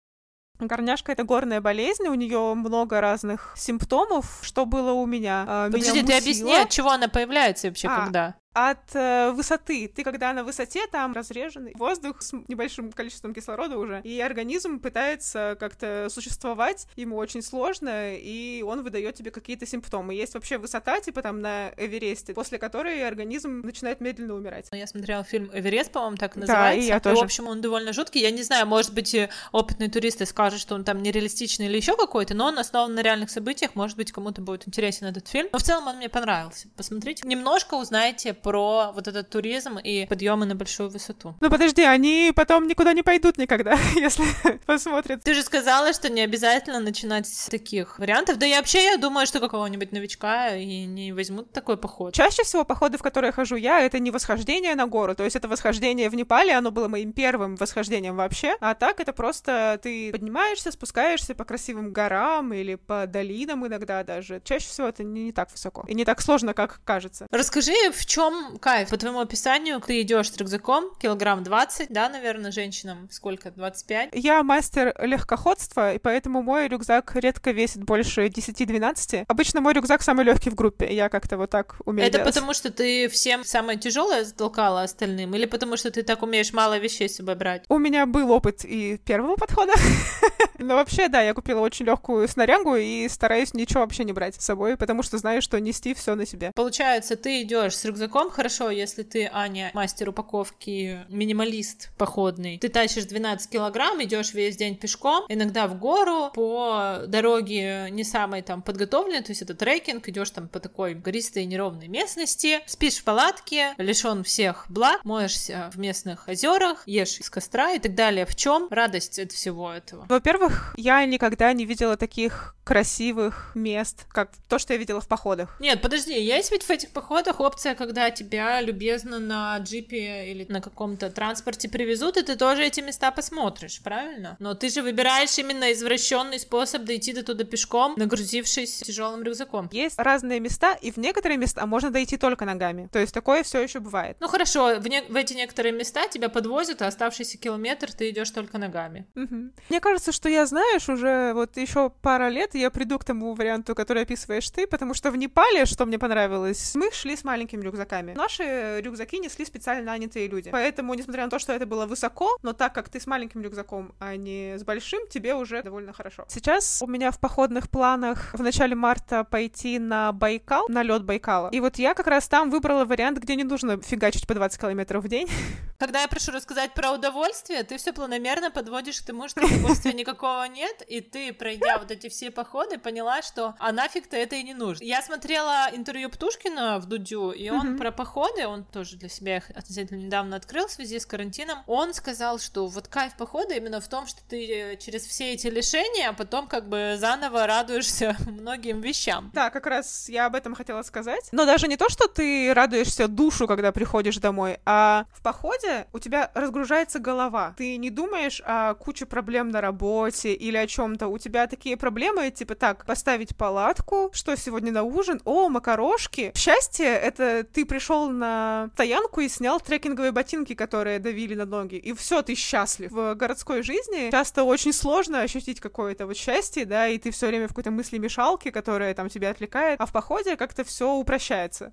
Горняшка — это горная болезнь, у нее много разных симптомов. Что было у меня? А, Подожди, меня ты объясни, от чего она появляется вообще, А, когда? От э, высоты. Ты когда на высоте, там разреженный воздух с небольшим количеством кислорода уже, и организм пытается как-то существовать, ему очень сложно, и он выдает тебе какие-то симптомы. Есть вообще высота, типа там на Эвересте, после которой организм начинает медленно умирать. Ну, Я смотрела фильм «Эверест», по-моему, так Да, называется. и я тоже. В общем, он довольно жуткий. Я не знаю, может быть, опытные туристы скажут, что он там нереалистичный или еще какой-то, но он основан на реальных событиях. Может быть, кому-то будет интересен этот фильм. Но в целом он мне понравился. Посмотрите. Немножко узнаете про вот этот туризм и подъемы на большую высоту. Ну подожди, они потом никуда не пойдут никогда, если посмотрят. Ты же сказала, что не обязательно начинать с таких вариантов. Да и вообще, я думаю, что какого-нибудь новичка и не возьмут такой поход. Чаще всего походы, в которые хожу я, это не восхождение на гору, то есть это восхождение в Непале, оно было моим первым восхождением вообще, а так это просто ты поднимаешься, спускаешься по красивым горам или по долинам иногда даже. Чаще всего это не, не так высоко и не так сложно, как кажется. Расскажи, в чем кайф? По твоему описанию, ты идешь с рюкзаком, килограмм 20, да, наверное, женщинам сколько, 25? Я мастер легкоходства, и поэтому мой рюкзак редко весит больше 10-12. Обычно мой рюкзак самый легкий в группе, я как-то вот так умею Это делать. потому, что ты всем самое тяжелое затолкала остальным, или потому, что ты так умеешь мало вещей с собой брать? У меня был опыт и первого подхода. Но вообще, да, я купила очень легкую снарягу и стараюсь ничего вообще не брать с собой, потому что знаю, что нести все на себе. Получается, ты идешь с рюкзаком, хорошо, если ты, Аня, мастер упаковки, минималист походный, ты тащишь 12 килограмм, идешь весь день пешком, иногда в гору, по дороге не самой там подготовленной, то есть это трекинг, идешь там по такой гористой неровной местности, спишь в палатке, лишен всех благ, моешься в местных озерах, ешь из костра и так далее. В чем радость от всего этого? Во-первых, я никогда не видела таких красивых мест, как то, что я видела в походах. Нет, подожди, есть ведь в этих походах опция, когда тебя любезно на джипе или на каком-то транспорте привезут, и ты тоже эти места посмотришь, правильно? Но ты же выбираешь именно извращенный способ дойти до туда пешком, нагрузившись тяжелым рюкзаком. Есть разные места, и в некоторые места можно дойти только ногами. То есть такое все еще бывает. Ну хорошо, в, не- в эти некоторые места тебя подвозят, а оставшийся километр ты идешь только ногами. Мгм. Мне кажется, что я, знаешь, уже вот еще пара лет я приду к тому варианту, который описываешь ты, потому что в Непале, что мне понравилось, мы шли с маленькими рюкзаками. Наши рюкзаки несли специально нанятые люди. Поэтому, несмотря на то, что это было высоко, но так как ты с маленьким рюкзаком, а не с большим, тебе уже довольно хорошо. Сейчас у меня в походных планах в начале марта пойти на Байкал, на лед Байкала. И вот я как раз там выбрала вариант, где не нужно фигачить по 20 километров в день. Когда я прошу рассказать про удовольствие, ты все планомерно подводишь к тому, что удовольствия никакого нет, и ты, пройдя вот эти все походы, поняла, что а нафиг-то это и не нужно. Я смотрела интервью Птушкина в Дудю, и он Мгм. про походы, он тоже для себя их относительно недавно открыл в связи с карантином, он сказал, что вот кайф похода именно в том, что ты э, через все эти лишения, а потом как бы заново радуешься многим вещам. Да, как раз я об этом хотела сказать. Но даже не то, что ты радуешься душу, когда приходишь домой, а в походе у тебя разгружается голова. Ты не думаешь о куче проблем на работе или о чем-то. У тебя такие проблемы, типа так, поставить палатку, что сегодня на ужин, о, макарошки. Счастье — это ты пришел на стоянку и снял трекинговые ботинки, которые давили на ноги, и все, ты счастлив. В городской жизни часто очень сложно ощутить какое-то вот счастье, да, и ты все время в какой-то мысли мешалке, которая там тебя отвлекает, а в походе как-то все упрощается.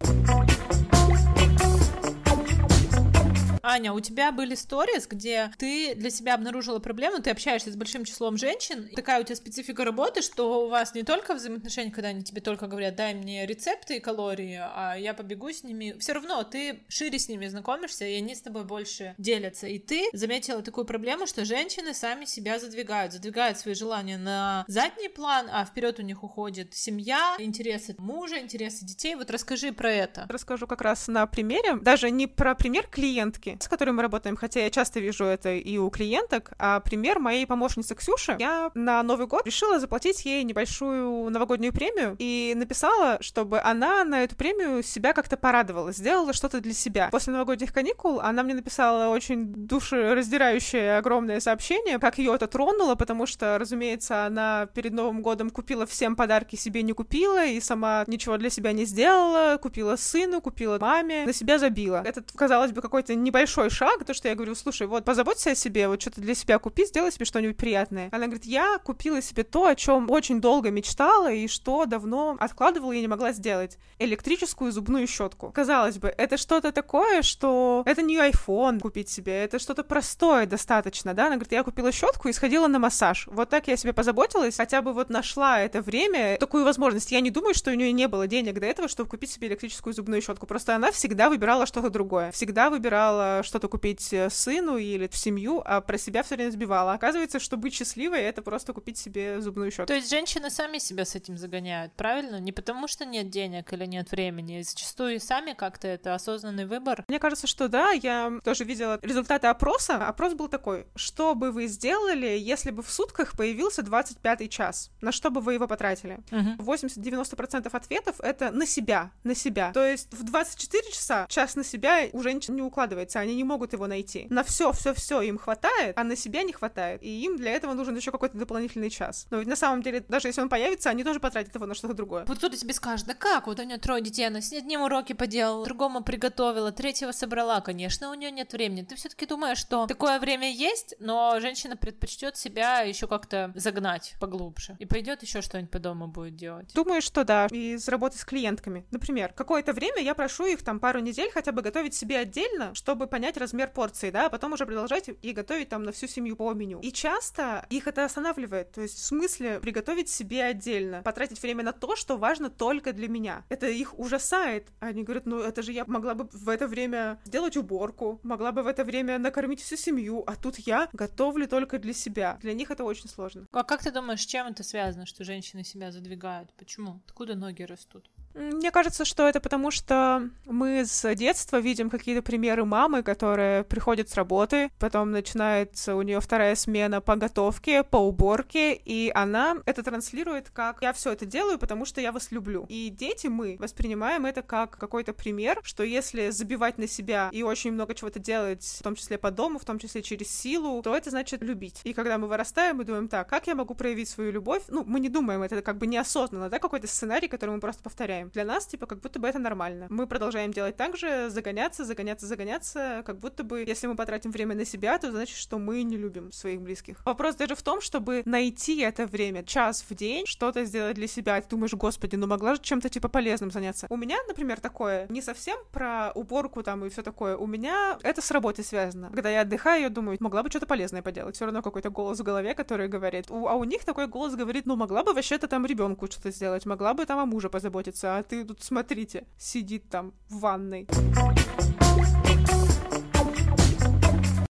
Аня, у тебя были сторис, где ты для себя обнаружила проблему, ты общаешься с большим числом женщин, такая у тебя специфика работы, что у вас не только взаимоотношения, когда они тебе только говорят, дай мне рецепты и калории, а я побегу с ними, все равно ты шире с ними знакомишься, и они с тобой больше делятся. И ты заметила такую проблему, что женщины сами себя задвигают, задвигают свои желания на задний план, а вперед у них уходит семья, интересы мужа, интересы детей. Вот расскажи про это. Расскажу как раз на примере, даже не про пример клиентки, с которой мы работаем, хотя я часто вижу это и у клиенток, а пример моей помощницы Ксюши. Я на Новый год решила заплатить ей небольшую новогоднюю премию и написала, чтобы она на эту премию себя как-то порадовала, сделала что-то для себя. После новогодних каникул она мне написала очень душераздирающее огромное сообщение, как ее это тронуло, потому что, разумеется, она перед Новым годом купила всем подарки, себе не купила, и сама ничего для себя не сделала, купила сыну, купила маме, на себя забила. Это, казалось бы, какой-то небольшой большой шаг, то, что я говорю, слушай, вот позаботься о себе, вот что-то для себя купи, сделай себе что-нибудь приятное. Она говорит, я купила себе то, о чем очень долго мечтала и что давно откладывала и не могла сделать. Электрическую зубную щетку. Казалось бы, это что-то такое, что это не iPhone купить себе, это что-то простое достаточно, да? Она говорит, я купила щетку и сходила на массаж. Вот так я себе позаботилась, хотя бы вот нашла это время, такую возможность. Я не думаю, что у нее не было денег до этого, чтобы купить себе электрическую зубную щетку. Просто она всегда выбирала что-то другое. Всегда выбирала что-то купить э, сыну или в семью, а про себя все время сбивала. Оказывается, что быть счастливой это просто купить себе зубную щетку. То есть женщины сами себя с этим загоняют, правильно? Не потому что нет денег или нет времени, зачастую сами как-то это осознанный выбор. Мне кажется, что да, я тоже видела результаты опроса. Опрос был такой, что бы вы сделали, если бы в сутках появился 25 час? На что бы вы его потратили? Мгм. 80-90% ответов это на себя, на себя. То есть в 24 часа час на себя у женщин не укладывается, они не могут его найти. На все, все, все им хватает, а на себя не хватает. И им для этого нужен еще какой-то дополнительный час. Но ведь на самом деле, даже если он появится, они тоже потратят его на что-то другое. Вот кто-то тебе скажет, да как, вот у нее трое детей, она с одним уроки поделала, другому приготовила, третьего собрала, конечно, у нее нет времени. Ты все-таки думаешь, что такое время есть, но женщина предпочтет себя еще как-то загнать поглубже и пойдет еще что-нибудь по дому будет делать. Думаю, что да, из работы с клиентками. Например, какое-то время я прошу их там пару недель хотя бы готовить себе отдельно, чтобы понять размер порции, да, а потом уже продолжать и готовить там на всю семью по меню. И часто их это останавливает, то есть в смысле приготовить себе отдельно, потратить время на то, что важно только для меня. Это их ужасает. Они говорят, ну это же я могла бы в это время сделать уборку, могла бы в это время накормить всю семью, а тут я готовлю только для себя. Для них это очень сложно. А как ты думаешь, с чем это связано, что женщины себя задвигают? Почему? Откуда ноги растут? Мне кажется, что это потому, что мы с детства видим какие-то примеры мамы, которая приходит с работы, потом начинается у нее вторая смена по готовке, по уборке, и она это транслирует как «я все это делаю, потому что я вас люблю». И дети, мы воспринимаем это как какой-то пример, что если забивать на себя и очень много чего-то делать, в том числе по дому, в том числе через силу, то это значит любить. И когда мы вырастаем, мы думаем, так, как я могу проявить свою любовь? Ну, мы не думаем, это как бы неосознанно, да, какой-то сценарий, который мы просто повторяем. Для нас, типа, как будто бы это нормально. Мы продолжаем делать так же, загоняться, загоняться, загоняться, как будто бы, если мы потратим время на себя, то значит, что мы не любим своих близких. Вопрос даже в том, чтобы найти это время, час в день, что-то сделать для себя. Ты думаешь, господи, ну могла же чем-то, типа, полезным заняться. У меня, например, такое, не совсем про уборку там и все такое. У меня это с работой связано. Когда я отдыхаю, я думаю, могла бы что-то полезное поделать. Все равно какой-то голос в голове, который говорит. У- а у них такой голос говорит, ну могла бы вообще-то там ребенку что-то сделать, могла бы там о муже позаботиться, а ты тут смотрите, сидит там в ванной.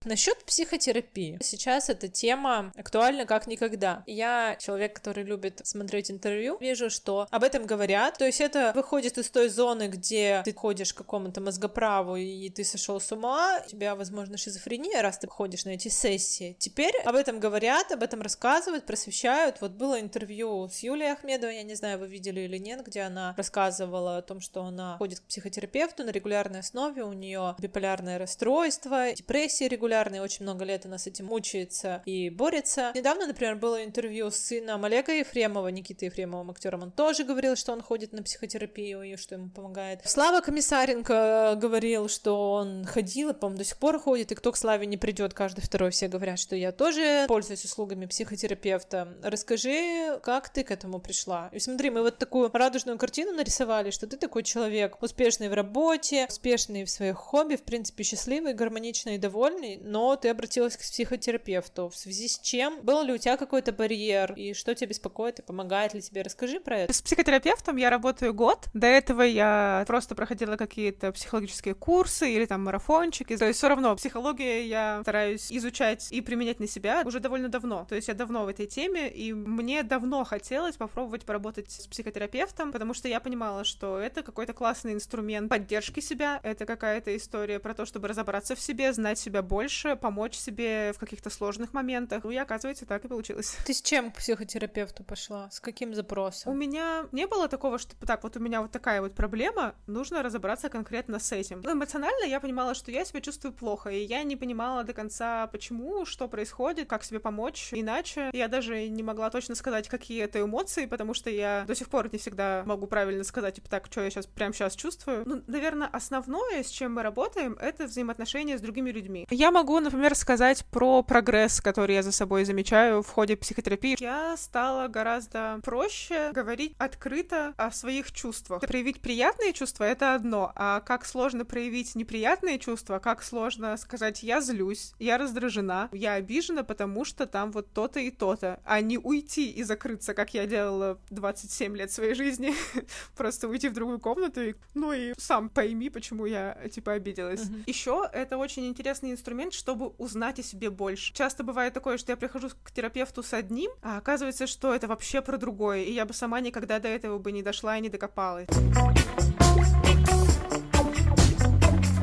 Насчет психотерапии. Сейчас эта тема актуальна как никогда. Я человек, который любит смотреть интервью, вижу, что об этом говорят. То есть это выходит из той зоны, где ты ходишь к какому-то мозгоправу, и ты сошел с ума, у тебя, возможно, шизофрения, раз ты ходишь на эти сессии. Теперь об этом говорят, об этом рассказывают, просвещают. Вот было интервью с Юлией Ахмедовой, я не знаю, вы видели или нет, где она рассказывала о том, что она ходит к психотерапевту на регулярной основе, у нее биполярное расстройство, депрессия регулярная, очень много лет она с этим мучается и борется. Недавно, например, было интервью с сыном Олега Ефремова, Никиты Ефремовым актером, он тоже говорил, что он ходит на психотерапию и что ему помогает. Слава Комиссаренко говорил, что он ходил и, по-моему, до сих пор ходит, и кто к Славе не придет, каждый второй все говорят, что я тоже пользуюсь услугами психотерапевта. Расскажи, как ты к этому пришла? И смотри, мы вот такую радужную картину нарисовали, что ты такой человек, успешный в работе, успешный в своих хобби, в принципе, счастливый, гармоничный и довольный, но ты обратилась к психотерапевту. В связи с чем? Был ли у тебя какой-то барьер? И что тебя беспокоит и помогает ли тебе? Расскажи про это. С психотерапевтом я работаю год. До этого я просто проходила какие-то психологические курсы или там марафончики. То есть все равно психологию я стараюсь изучать и применять на себя уже довольно давно. То есть я давно в этой теме, и мне давно хотелось попробовать поработать с психотерапевтом, потому что я понимала, что это какой-то классный инструмент поддержки себя, это какая-то история про то, чтобы разобраться в себе, знать себя больше, больше, помочь себе в каких-то сложных моментах. Ну и оказывается, так и получилось. Ты с чем к психотерапевту пошла? С каким запросом? У меня не было такого, что так, вот у меня вот такая вот проблема, нужно разобраться конкретно с этим. Ну, эмоционально я понимала, что я себя чувствую плохо, и я не понимала до конца, почему, что происходит, как себе помочь. Иначе я даже не могла точно сказать, какие это эмоции, потому что я до сих пор не всегда могу правильно сказать, типа, так, что я сейчас прямо сейчас чувствую. Ну, наверное, основное, с чем мы работаем, это взаимоотношения с другими людьми. Я могу, например, сказать про прогресс, который я за собой замечаю в ходе психотерапии. Я стала гораздо проще говорить открыто о своих чувствах. Проявить приятные чувства — это одно, а как сложно проявить неприятные чувства, как сложно сказать «я злюсь», «я раздражена», «я обижена, потому что там вот то-то и то-то», а не уйти и закрыться, как я делала 27 лет своей жизни, просто уйти в другую комнату и, ну и сам пойми, почему я, типа, обиделась. Uh-huh. Еще это очень интересный инструмент, чтобы узнать о себе больше. Часто бывает такое, что я прихожу к терапевту с одним, а оказывается, что это вообще про другое, и я бы сама никогда до этого бы не дошла и не докопалась.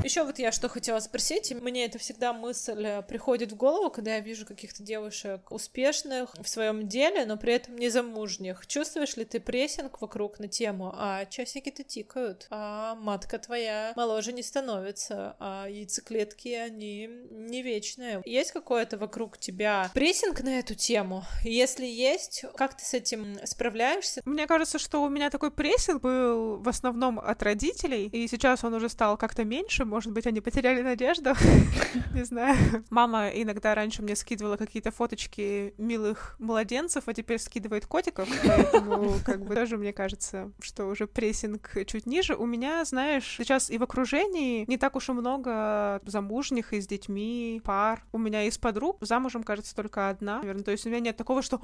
Еще вот я что хотела спросить, мне это всегда мысль э, приходит в голову, когда я вижу каких-то девушек успешных в своем деле, но при этом не замужних. Чувствуешь ли ты прессинг вокруг на тему, а часики-то тикают, а матка твоя моложе не становится, а яйцеклетки, они не вечные. Есть какое-то вокруг тебя прессинг на эту тему? Если есть, как ты с этим справляешься? Мне кажется, что у меня такой прессинг был в основном от родителей, и сейчас он уже стал как-то меньше, может быть, они потеряли надежду, не знаю. Мама иногда раньше мне скидывала какие-то фоточки милых младенцев, а теперь скидывает котиков, поэтому как бы тоже мне кажется, что уже прессинг чуть ниже. У меня, знаешь, сейчас и в окружении не так уж и много замужних и с детьми пар. У меня из подруг замужем, кажется, только одна, наверное. То есть у меня нет такого, что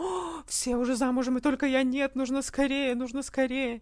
все уже замужем, и только я нет, нужно скорее, нужно скорее.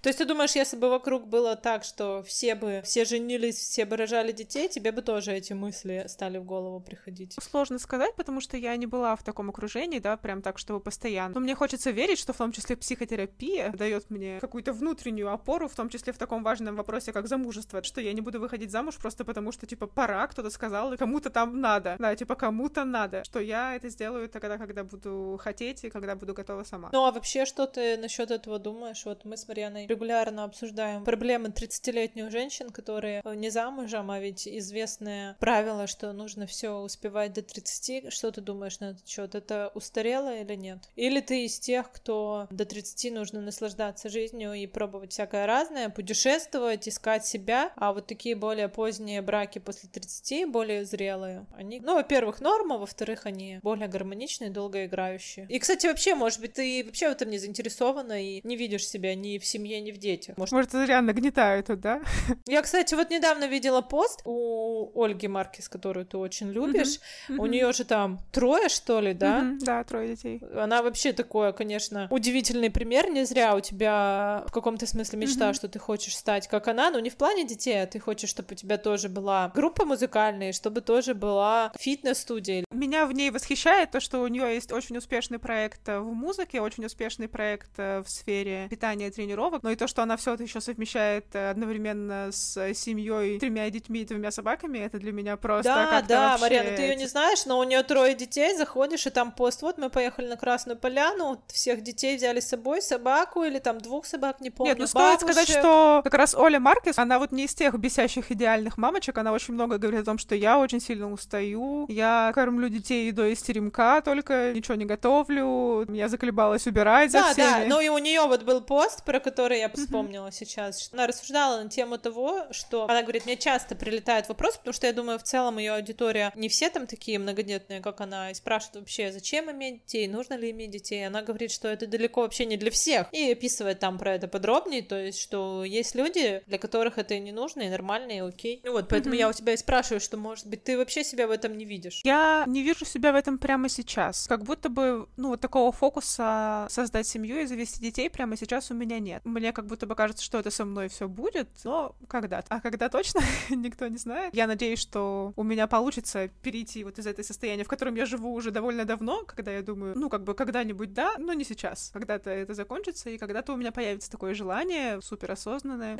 То есть ты думаешь, если бы вокруг было так, что все бы, все женились, все бы рожали детей, тебе бы тоже эти мысли стали в голову приходить? Сложно сказать, потому что я не была в таком окружении, да, прям так, чтобы постоянно. Но мне хочется верить, что в том числе психотерапия дает мне какую-то внутреннюю опору, в том числе в таком важном вопросе, как замужество, что я не буду выходить замуж просто потому, что, типа, пора, кто-то сказал, и кому-то там надо. Да, типа, кому-то надо. Что я это сделаю тогда, когда буду хотеть и когда буду готова сама. Ну, а вообще, что ты насчет этого думаешь? Вот мы с Марьяной регулярно обсуждаем проблемы 30-летних женщин, которые не замужем замужем, а ведь известное правило, что нужно все успевать до 30. Что ты думаешь на этот счет? Это устарело или нет? Или ты из тех, кто до 30 нужно наслаждаться жизнью и пробовать всякое разное, путешествовать, искать себя, а вот такие более поздние браки после 30, более зрелые, они, ну, во-первых, норма, во-вторых, они более гармоничные, долгоиграющие. И, кстати, вообще, может быть, ты вообще в этом не заинтересована и не видишь себя ни в семье, ни в детях. Может, может зря нагнетаю тут, да? Я, кстати, вот недавно видела пост у Ольги Маркис, которую ты очень любишь. Mm-hmm. У нее же там трое, что ли, да? Mm-hmm. Да, трое детей. Она вообще такое, конечно, удивительный пример. Не зря у тебя в каком-то смысле мечта, mm-hmm. что ты хочешь стать как она, но не в плане детей, а ты хочешь, чтобы у тебя тоже была группа музыкальная, чтобы тоже была фитнес-студия. Меня в ней восхищает то, что у нее есть очень успешный проект в музыке, очень успешный проект э, в сфере питания и тренировок, но и то, что она все это еще совмещает э, одновременно с семьей тремя детьми и двумя собаками, это для меня просто Да, да, вообще... Марьяна, ты ее не знаешь, но у нее трое детей, заходишь, и там пост, вот мы поехали на Красную Поляну, всех детей взяли с собой, собаку или там двух собак, не помню, Нет, ну стоит сказать, что как раз Оля Маркес, она вот не из тех бесящих идеальных мамочек, она очень много говорит о том, что я очень сильно устаю, я кормлю детей едой из теремка, только ничего не готовлю, я заколебалась убирать да, за всеми. Да, да, ну и у нее вот был пост, про который я вспомнила сейчас, что она рассуждала на тему того, что она говорит, мне часто прилетают вопросы, потому что я думаю, в целом ее аудитория не все там такие многодетные, как она, и спрашивают вообще, зачем иметь детей, нужно ли иметь детей. Она говорит, что это далеко вообще не для всех, и описывает там про это подробнее, то есть, что есть люди, для которых это и не нужно, и нормально, и окей. Ну вот, поэтому mm-hmm. я у тебя и спрашиваю, что, может быть, ты вообще себя в этом не видишь? Я не вижу себя в этом прямо сейчас. Как будто бы, ну, вот такого фокуса создать семью и завести детей прямо сейчас у меня нет. Мне как будто бы кажется, что это со мной все будет, но когда-то. А когда точно, никто не знает. Я надеюсь, что у меня получится перейти вот из этой состояния, в котором я живу уже довольно давно, когда я думаю, ну, как бы когда-нибудь да, но не сейчас. Когда-то это закончится, и когда-то у меня появится такое желание суперосознанное.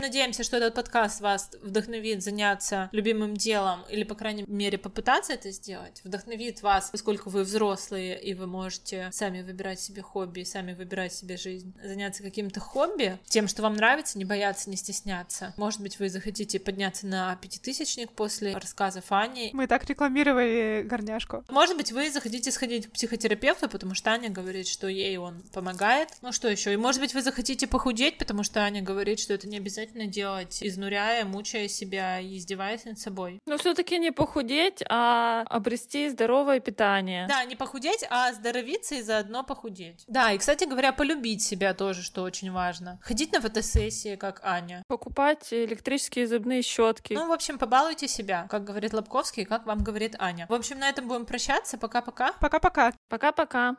Надеемся, что этот подкаст вас вдохновит заняться любимым делом или, по крайней мере, попытаться это сделать. Вдохновит вас, поскольку вы взрослые и вы можете сами выбирать себе хобби, сами выбирать себе жизнь. Заняться каким-то хобби, тем, что вам нравится, не бояться, не стесняться. Может быть, вы захотите подняться на пятитысячник после рассказа Ани. Мы так рекламировали горняшку. Может быть, вы захотите сходить к психотерапевту, потому что Аня говорит, что ей он помогает. Ну что еще? И может быть, вы захотите похудеть, потому что Аня говорит, что это не обязательно делать, изнуряя, мучая себя и издеваясь над собой. Но все-таки не похудеть, а обрести здоровое питание. Да, не похудеть, а оздоровиться и заодно похудеть. Да, и, кстати говоря, полюбить себя тоже, что очень важно. Ходить на фотосессии, как Аня. Покупать электрические зубные щетки. Ну, в общем, побалуйте себя, как говорит Лобковский, как вам говорит Аня. В общем, на этом будем прощаться. Пока-пока. Пока-пока. Пока-пока.